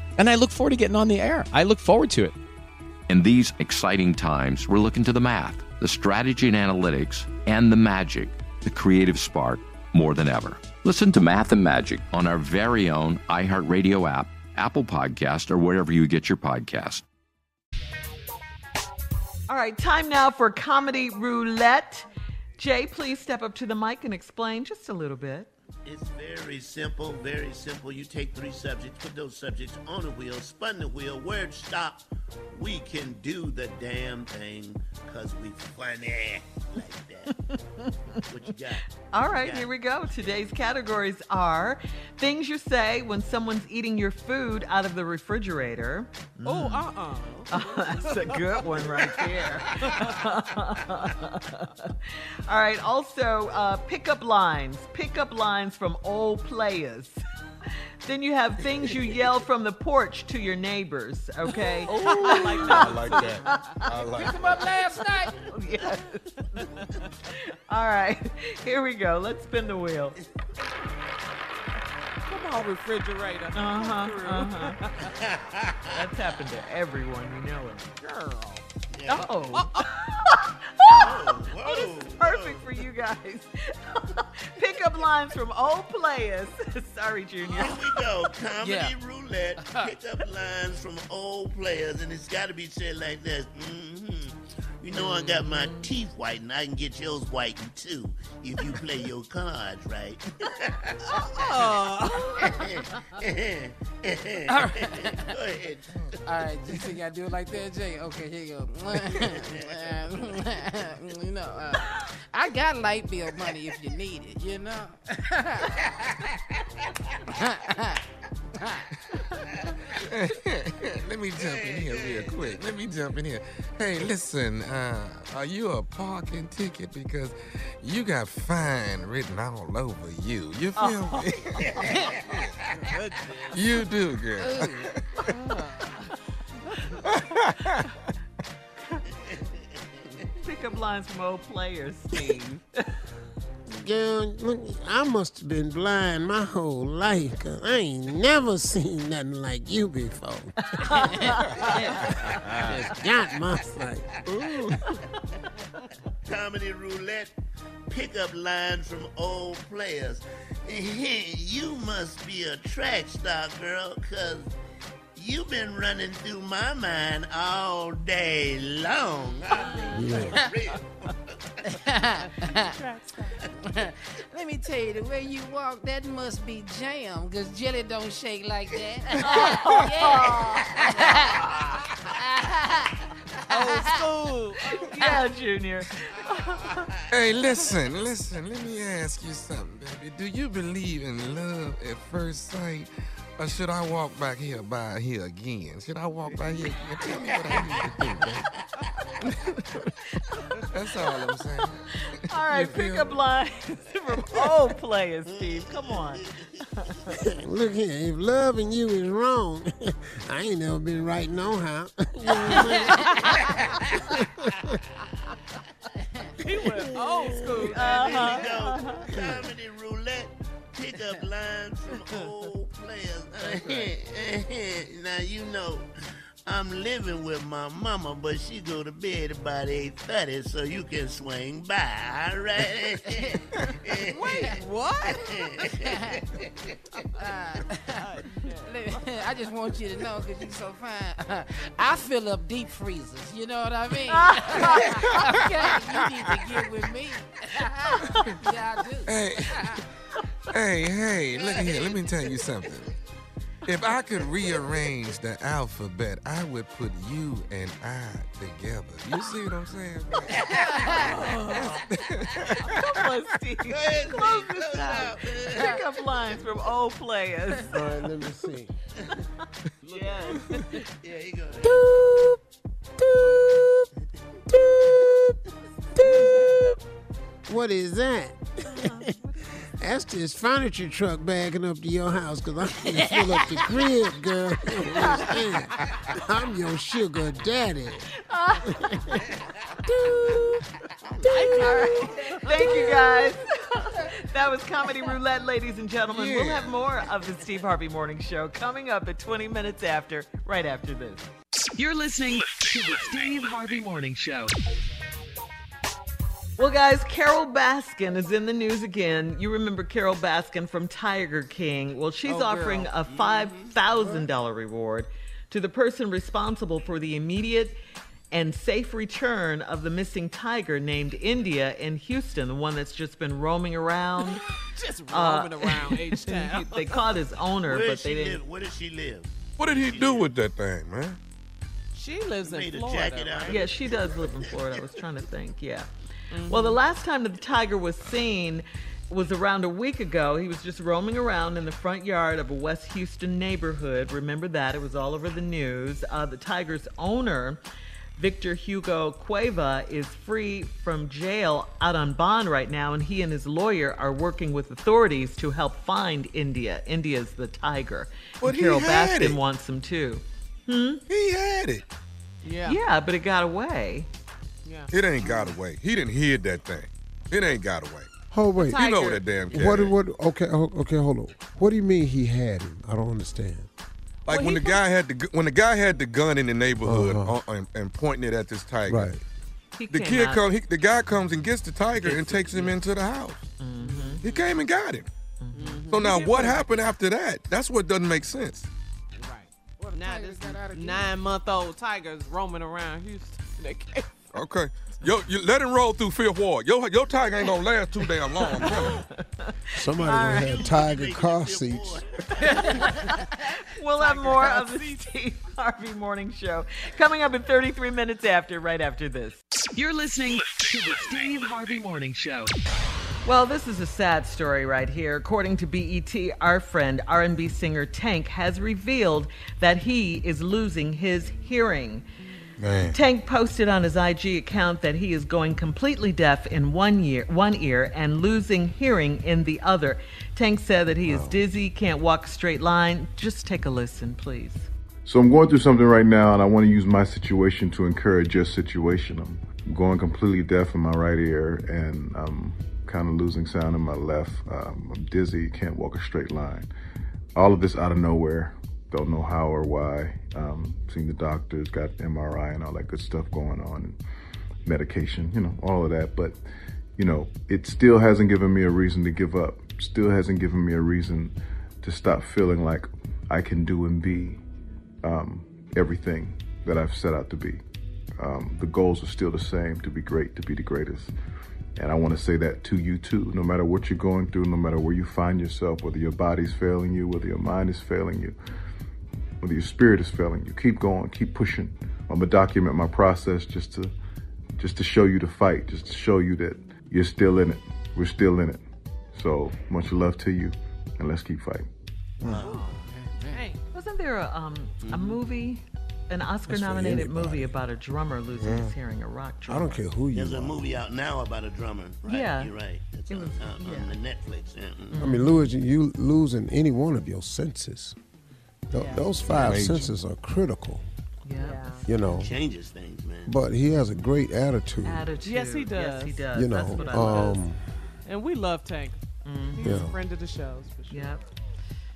and I look forward to getting on the air. I look forward to it. In these exciting times, we're looking to the math, the strategy and analytics, and the magic, the creative spark, more than ever. Listen to Math and Magic on our very own iHeartRadio app, Apple Podcast, or wherever you get your podcast. All right, time now for Comedy Roulette. Jay, please step up to the mic and explain just a little bit. It's very simple, very simple. You take three subjects, put those subjects on a wheel, spun the wheel, word stop. We can do the damn thing because we funny like that. (laughs) what you got? All right, here we go. Today's categories are things you say when someone's eating your food out of the refrigerator. Oh, uh-uh. Oh, (laughs) that's a good one right there. (laughs) All right, also uh, pickup lines. Pickup lines from old players. (laughs) then you have things you yell from the porch to your neighbors, okay? (laughs) Oh, I like that. I like that. I like Picked him up last night. (laughs) yes. All right, here we go. Let's spin the wheel. Come on, refrigerator. Uh huh. Uh huh. That's happened to everyone. You know it. Girl. (laughs) Oh. Whoa, Oh, this is perfect for you guys. (laughs) Pickup lines from old players. (laughs) Sorry, Junior. Here we go. Comedy Yeah. roulette. Pick up lines from old players, and it's got to be said like this. hmm You know I got my teeth whitened. I can get yours whitened too if you play your cards right. (laughs) Go ahead. All right, you think I do it like that, Jay? Okay, here you go. (laughs) you know, uh, I got light bill money if you need it. You know. (laughs) (laughs) Let me jump in here real quick. Let me jump in here. Hey, listen, uh, are you a parking ticket? Because you got fine written all over you. You feel me? You do, girl. (laughs) Pickup lines from old players, Steve. (laughs) Girl, I must have been blind my whole life, 'cause I ain't never seen nothing like you before. (laughs) Just got my sight. Ooh. Comedy roulette, pickup lines from old players. you must be a track star, girl, because you've been running through my mind all day long. I mean, Yeah. For (laughs) real. Let me tell you, the way you walk, that must be jam, because jelly don't shake like that. (laughs) (laughs) Old school. yeah, Junior. Hey, listen, listen. Let me ask you something, baby. Do you believe in love at first sight, or should I walk back here by here again? Should I walk by here again? Tell me what I need to do. (laughs) That's all I'm saying. All right, You feel pickup lines from old players, Steve. Come on. (laughs) Look here, if loving you is wrong, (laughs) I ain't never been right no how. You know what He went old school. There you go. Comedy roulette, pick up lines from old players. (laughs) now you know I'm living with my mama, but she go to bed about 8.30, so you can swing by, all right? (laughs) Wait, what? (laughs) I just want you to know, because you're so fine. I fill up deep freezers. You know what I mean? okay, you need to get with me. yeah, I do. Hey, hey, hey, look at here. Let me tell you something. If I could rearrange the alphabet, I would put you and I together. You see what I'm saying? Come on, Steve. Close this out. Pickup lines from old players. All right, let me see. Yes. yeah, you go. What is that? Uh-huh. That's this furniture truck backing up to your house because I'm gonna fill up the crib, girl. (laughs) I'm your sugar daddy. (laughs) All right. Thank you, guys. that was Comedy Roulette, ladies and gentlemen. We'll have more of the Steve Harvey Morning Show coming up at 20 minutes after, right after this. You're listening to the Steve Harvey Morning Show. Well, guys, Carole Baskin is in the news again. You remember Carole Baskin from Tiger King. Well, she's Oh, girl. offering a $5,000 reward to the person responsible for the immediate and safe return of the missing tiger named India in Houston, the one that's just been roaming around. (laughs) Just Uh, roaming around (laughs) H-Town. they caught his owner, Where but they didn't. live? Where did she live? What did he do with that thing, man? She lives in Made a Florida. jacket out right? of Yeah, she does live in Florida. I was trying to think. Yeah. Mm-hmm. Well, the last time that the tiger was seen was around a week ago. He was just roaming around in the front yard of a West Houston neighborhood. Remember that? It was all over the news. Uh, the tiger's owner, Victor Hugo Cueva, is free from jail out on bond right now, and he and his lawyer are working with authorities to help find India. India's the tiger. But and he Carole Baskin it. wants him too. Hmm? He had it. Yeah. Yeah, but it got away. Yeah. It ain't got away. He didn't hid that thing. It ain't got away. Oh wait, You know that damn cat. What? is. What? Okay, okay, hold on. What do you mean he had him? I don't understand. Like Well, when he the guy had the when the guy had the gun in the neighborhood Uh-huh. uh, and, and pointing it at this tiger. Right. He The kid out- come. He, the guy comes and gets the tiger and takes him into the house. Mm-hmm. He came and got him. So now what happened after that? That's what doesn't make sense. Right. Now this nine-month-old tiger's roaming around Houston. (laughs) They can't- Okay. Yo, you let him roll through Fifth Ward. Your your tiger ain't gonna last too damn long. I'm telling you. Somebody done had tiger car seats. (laughs) We'll have more of the Steve Harvey Morning Show coming up in 33 minutes after, right after this. You're listening to the Steve Harvey Morning Show. Well, this is a sad story right here. According to BET, our friend R&B singer Tank has revealed that he is losing his hearing. Man. Tank posted on his IG account that he is going completely deaf in one year, one ear, and losing hearing in the other. Tank said that he is dizzy, can't walk a straight line. Just take a listen, please. So I'm going through something right now, and I want to use my situation to encourage your situation. I'm going completely deaf in my right ear, and I'm kind of losing sound in my left. Um, I'm dizzy, can't walk a straight line. All of this out of nowhere. Don't know how or why. Um, seen the doctors, got MRI and all that good stuff going on, and medication, you know, all of that. But you know, it still hasn't given me a reason to give up. Still hasn't given me a reason to stop feeling like I can do and be um, everything that I've set out to be. Um, the goals are still the same to be great, to be the greatest. And I want to say that to you too. No matter what you're going through, no matter where you find yourself, whether your body's failing you, whether your mind is failing you, whether your spirit is failing you, keep going, keep pushing. I'm gonna document my process just to just to show you the fight, just to show you that you're still in it. We're still in it. So much love to you, and let's keep fighting. Hey, wasn't there a, um, a Mm-hmm. movie, an Oscar-nominated movie about a drummer losing his hearing, a rock drummer. I don't care who you There's a movie out now about a drummer. Right? Yeah. You're right. It's It on, was- on, yeah. on the Netflix. Yeah. mm. I mean, Louis, you losing any one of your senses. Th- Those five Major. senses are critical. Yeah. You know. Changes things, man. But he has a great attitude. Attitude. Yes, he does. Yes, does. he does. You That's know, what I love. um, And we love Tank. He's Yeah. a friend of the shows for sure. Yep.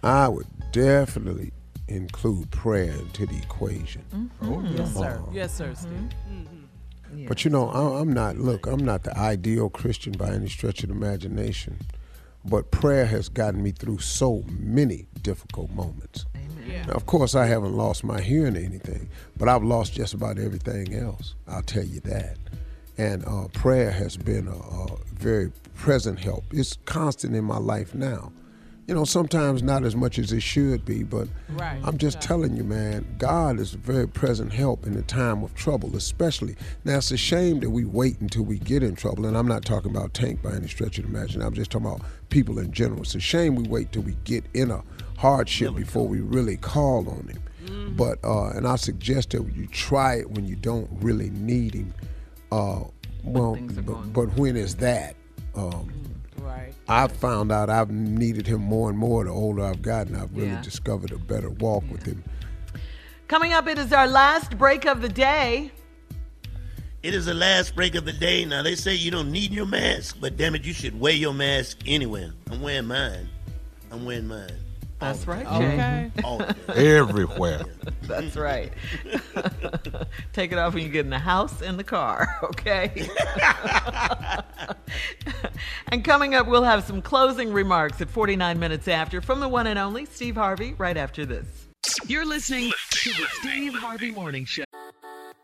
I would definitely include prayer into the equation. Oh, yes, sir. Uh, Yes, sir, Steve. Mm-hmm. But you know, I- I'm not. Look, I'm not the ideal Christian by any stretch of the imagination. But prayer has gotten me through so many difficult moments. Now, of course, I haven't lost my hearing or anything, but I've lost just about everything else. I'll tell you that. And uh, prayer has been a, a very present help. It's constant in my life now. You know, sometimes not as much as it should be, but Right. I'm just telling you, man, God is a very present help in the time of trouble, especially. Now, it's a shame that we wait until we get in trouble, and I'm not talking about Tank by any stretch of the imagination. I'm just talking about people in general. It's a shame we wait till we get in a hardship before we really call on Him. But, uh, and I suggest that you try it when you don't really need Him. Uh, well, but, but when is that? Um, Right. I've found out I've needed him more and more the older I've gotten. I've really Yeah. discovered a better walk with him. Coming up, it is our last break of the day. It is the last break of the day. Now they say you don't need your mask, but damn it, you should wear your mask anywhere. I'm wearing mine. I'm wearing mine. That's right, Okay. Jay. All. Everywhere. That's right. (laughs) Take it off when you get in the house and the car, (laughs) okay? (laughs) and coming up, we'll have some closing remarks at 49 minutes after from the one and only Steve Harvey right after this. You're listening to the Steve Harvey Morning Show.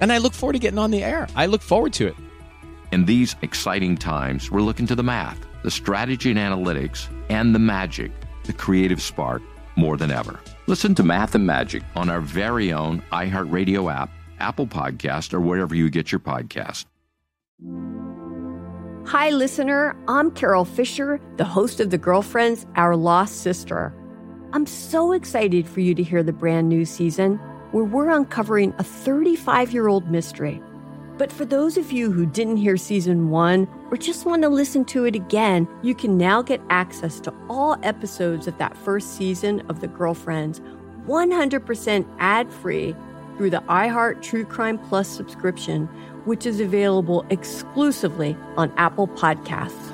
and I look forward to getting on the air. I look forward to it. In these exciting times, we're looking to the math, the strategy and analytics, and the magic, the creative spark, more than ever. Listen to Math and Magic on our very own iHeartRadio app, Apple Podcast, or wherever you get your podcast. Hi, listener. I'm Carole Fisher, the host of The Girlfriends, Our Lost Sister. I'm so excited for you to hear the brand new season where we're uncovering a 35 year old mystery. But for those of you who didn't hear season one or just want to listen to it again, you can now get access to all episodes of that first season of The Girlfriends 100% ad free through the iHeart True Crime Plus subscription, which is available exclusively on Apple Podcasts.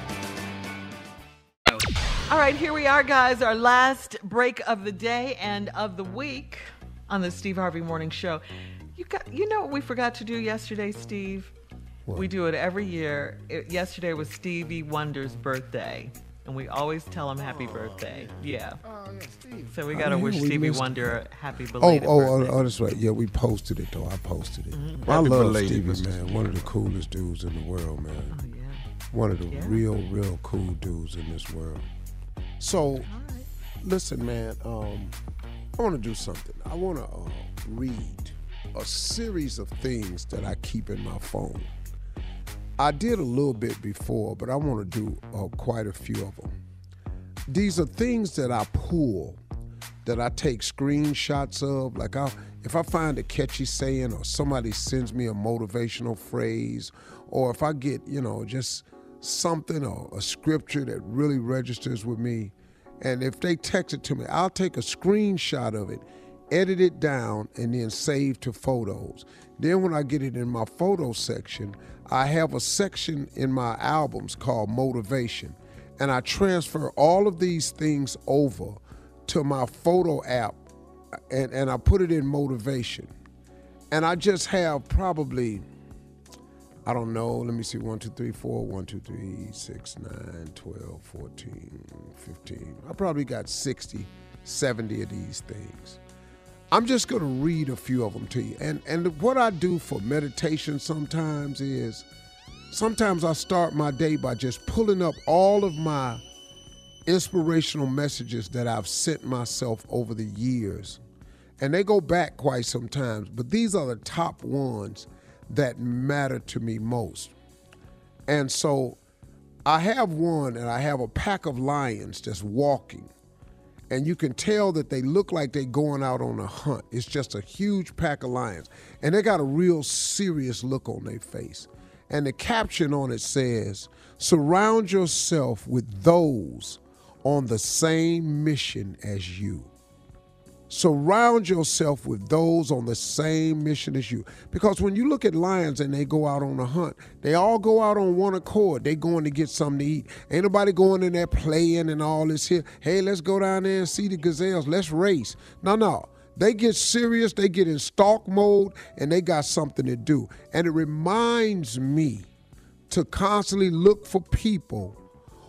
All right, here we are, guys. Our last break of the day and of the week on the Steve Harvey Morning Show. You got, you know what we forgot to do yesterday, Steve? What? We do it every year. It, yesterday was Stevie Wonder's birthday, and we always tell him happy birthday. Yeah. Oh, yeah, Steve. So we Oh, got to yeah, wish we Stevie missed- Wonder a happy Oh, belated oh, oh, birthday. oh, that's right. Yeah, we posted it though. I posted it. Mhm. I love belated, Stevie, Mr. man. One of the coolest dudes in the world, man. Oh yeah. One of the real, real cool dudes in this world. So, listen, man. Um, I want to do something. I want to uh, read a series of things that I keep in my phone. I did a little bit before, but I want to do uh, quite a few of them. These are things that I pull, that I take screenshots of. Like, I, if I find a catchy saying, or somebody sends me a motivational phrase, or if I get, you know, just something or a scripture that really registers with me, and if they text it to me, I'll take a screenshot of it, edit it down, and then save to photos. Then when I get it in my photo section, I have a section in my albums called motivation. And I transfer all of these things over to my photo app and, and I put it in motivation. And I just have probably, I don't know, let me see, 1, 2, 3, 4, 1, 2, 3, 6, 9, 12, 14, 15. I probably got 60, 70 of these things. I'm just going to read a few of them to you. And and what I do for meditation sometimes is sometimes I start my day by just pulling up all of my inspirational messages that I've sent myself over the years. And they go back quite sometimes, but these are the top ones that matter to me most. And so I have one, and I have a pack of lions just walking. And you can tell that they look like they're going out on a hunt. It's just a huge pack of lions. And they got a real serious look on their face. And the caption on it says, Surround yourself with those on the same mission as you. Surround yourself with those on the same mission as you. Because when you look at lions and they go out on a hunt, they all go out on one accord. They going to get something to eat. Ain't nobody going in there playing and all this here. Hey, let's go down there and see the gazelles. Let's race. No, no. They get serious, they get in stalk mode, and they got something to do. And it reminds me to constantly look for people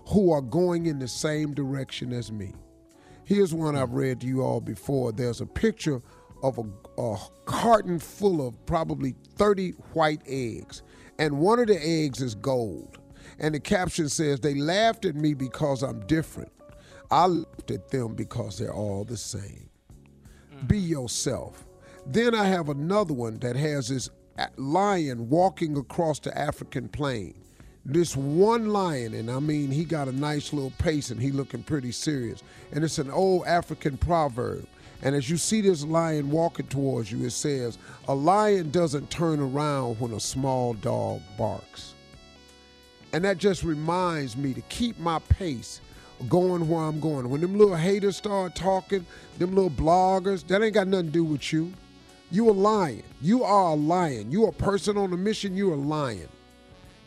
who are going in the same direction as me. Here's one I've read to you all before. There's a picture of a, a, carton full of probably 30 white eggs, and one of the eggs is gold. And the caption says, They laughed at me because I'm different. I laughed at them because they're all the same. Mm. Be yourself. Then I have another one that has this lion walking across the African plain this one lion, and I mean, he got a nice little pace and he looking pretty serious. And it's an old African proverb. And as you see this lion walking towards you, it says, A lion doesn't turn around when a small dog barks. And that just reminds me to keep my pace going where I'm going. When them little haters start talking, them little bloggers, that ain't got nothing to do with you. You a lion. You are a lion. You a person on a mission, you a lion.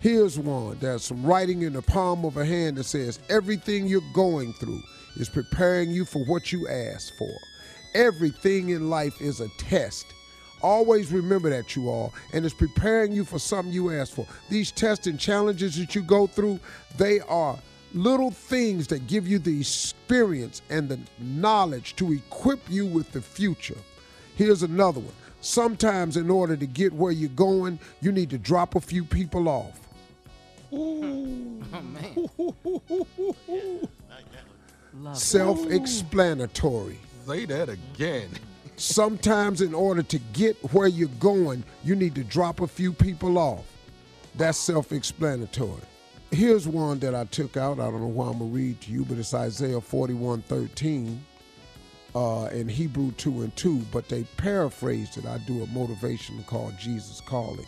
Here's one. There's some writing in the palm of a hand that says, Everything you're going through is preparing you for what you asked for. Everything in life is a test. Always remember that, you all, and it's preparing you for something you asked for. These tests and challenges that you go through, they are little things that give you the experience and the knowledge to equip you with the future. Here's another one. Sometimes, in order to get where you're going, you need to drop a few people off. Oh, man. Self explanatory. Say that again. Sometimes, in order to get where you're going, you need to drop a few people off. That's self explanatory. Here's one that I took out. I don't know why I'm going to read to you, but it's Isaiah 41 13 uh, and Hebrew 2 and 2, but they paraphrased it. I do a motivation called Jesus Calling.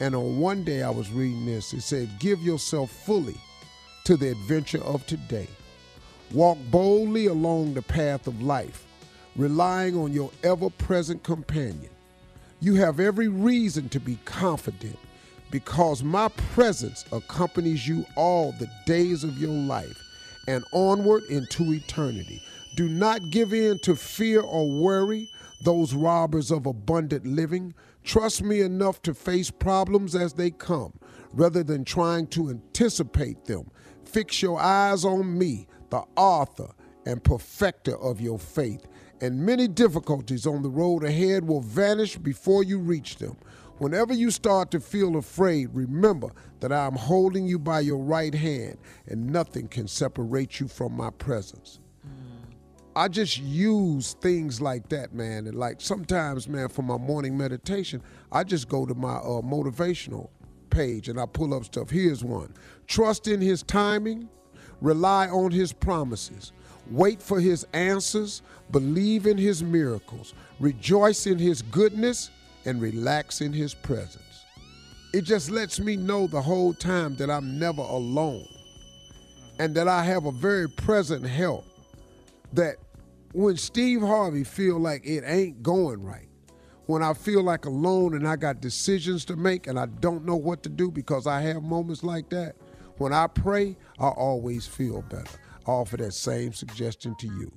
And on one day I was reading this. It said, Give yourself fully to the adventure of today. Walk boldly along the path of life, relying on your ever present companion. You have every reason to be confident because my presence accompanies you all the days of your life and onward into eternity. Do not give in to fear or worry, those robbers of abundant living. Trust me enough to face problems as they come rather than trying to anticipate them. Fix your eyes on me, the author and perfecter of your faith, and many difficulties on the road ahead will vanish before you reach them. Whenever you start to feel afraid, remember that I am holding you by your right hand, and nothing can separate you from my presence. I just use things like that, man. And like sometimes, man, for my morning meditation, I just go to my uh, motivational page and I pull up stuff. Here's one Trust in his timing, rely on his promises, wait for his answers, believe in his miracles, rejoice in his goodness, and relax in his presence. It just lets me know the whole time that I'm never alone and that I have a very present help that when Steve Harvey feel like it ain't going right, when I feel like alone and I got decisions to make and I don't know what to do because I have moments like that, when I pray, I always feel better. I offer that same suggestion to you.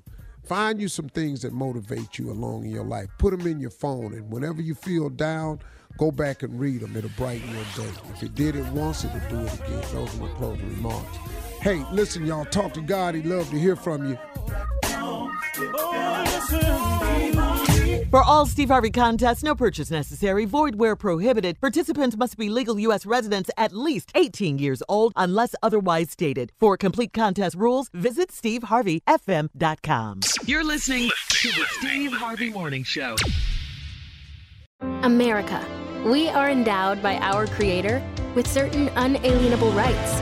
Find you some things that motivate you along in your life. Put them in your phone, and whenever you feel down, go back and read them. It'll brighten your day. If it did it once, it'll do it again. Those are my closing remarks. Hey, listen, y'all, talk to God. He'd love to hear from you. For all Steve Harvey contests, no purchase necessary, void where prohibited. Participants must be legal U.S. residents at least 18 years old unless otherwise stated. For complete contest rules, visit SteveHarveyFM.com. You're listening to the Steve Harvey Morning Show. America. We are endowed by our Creator with certain unalienable rights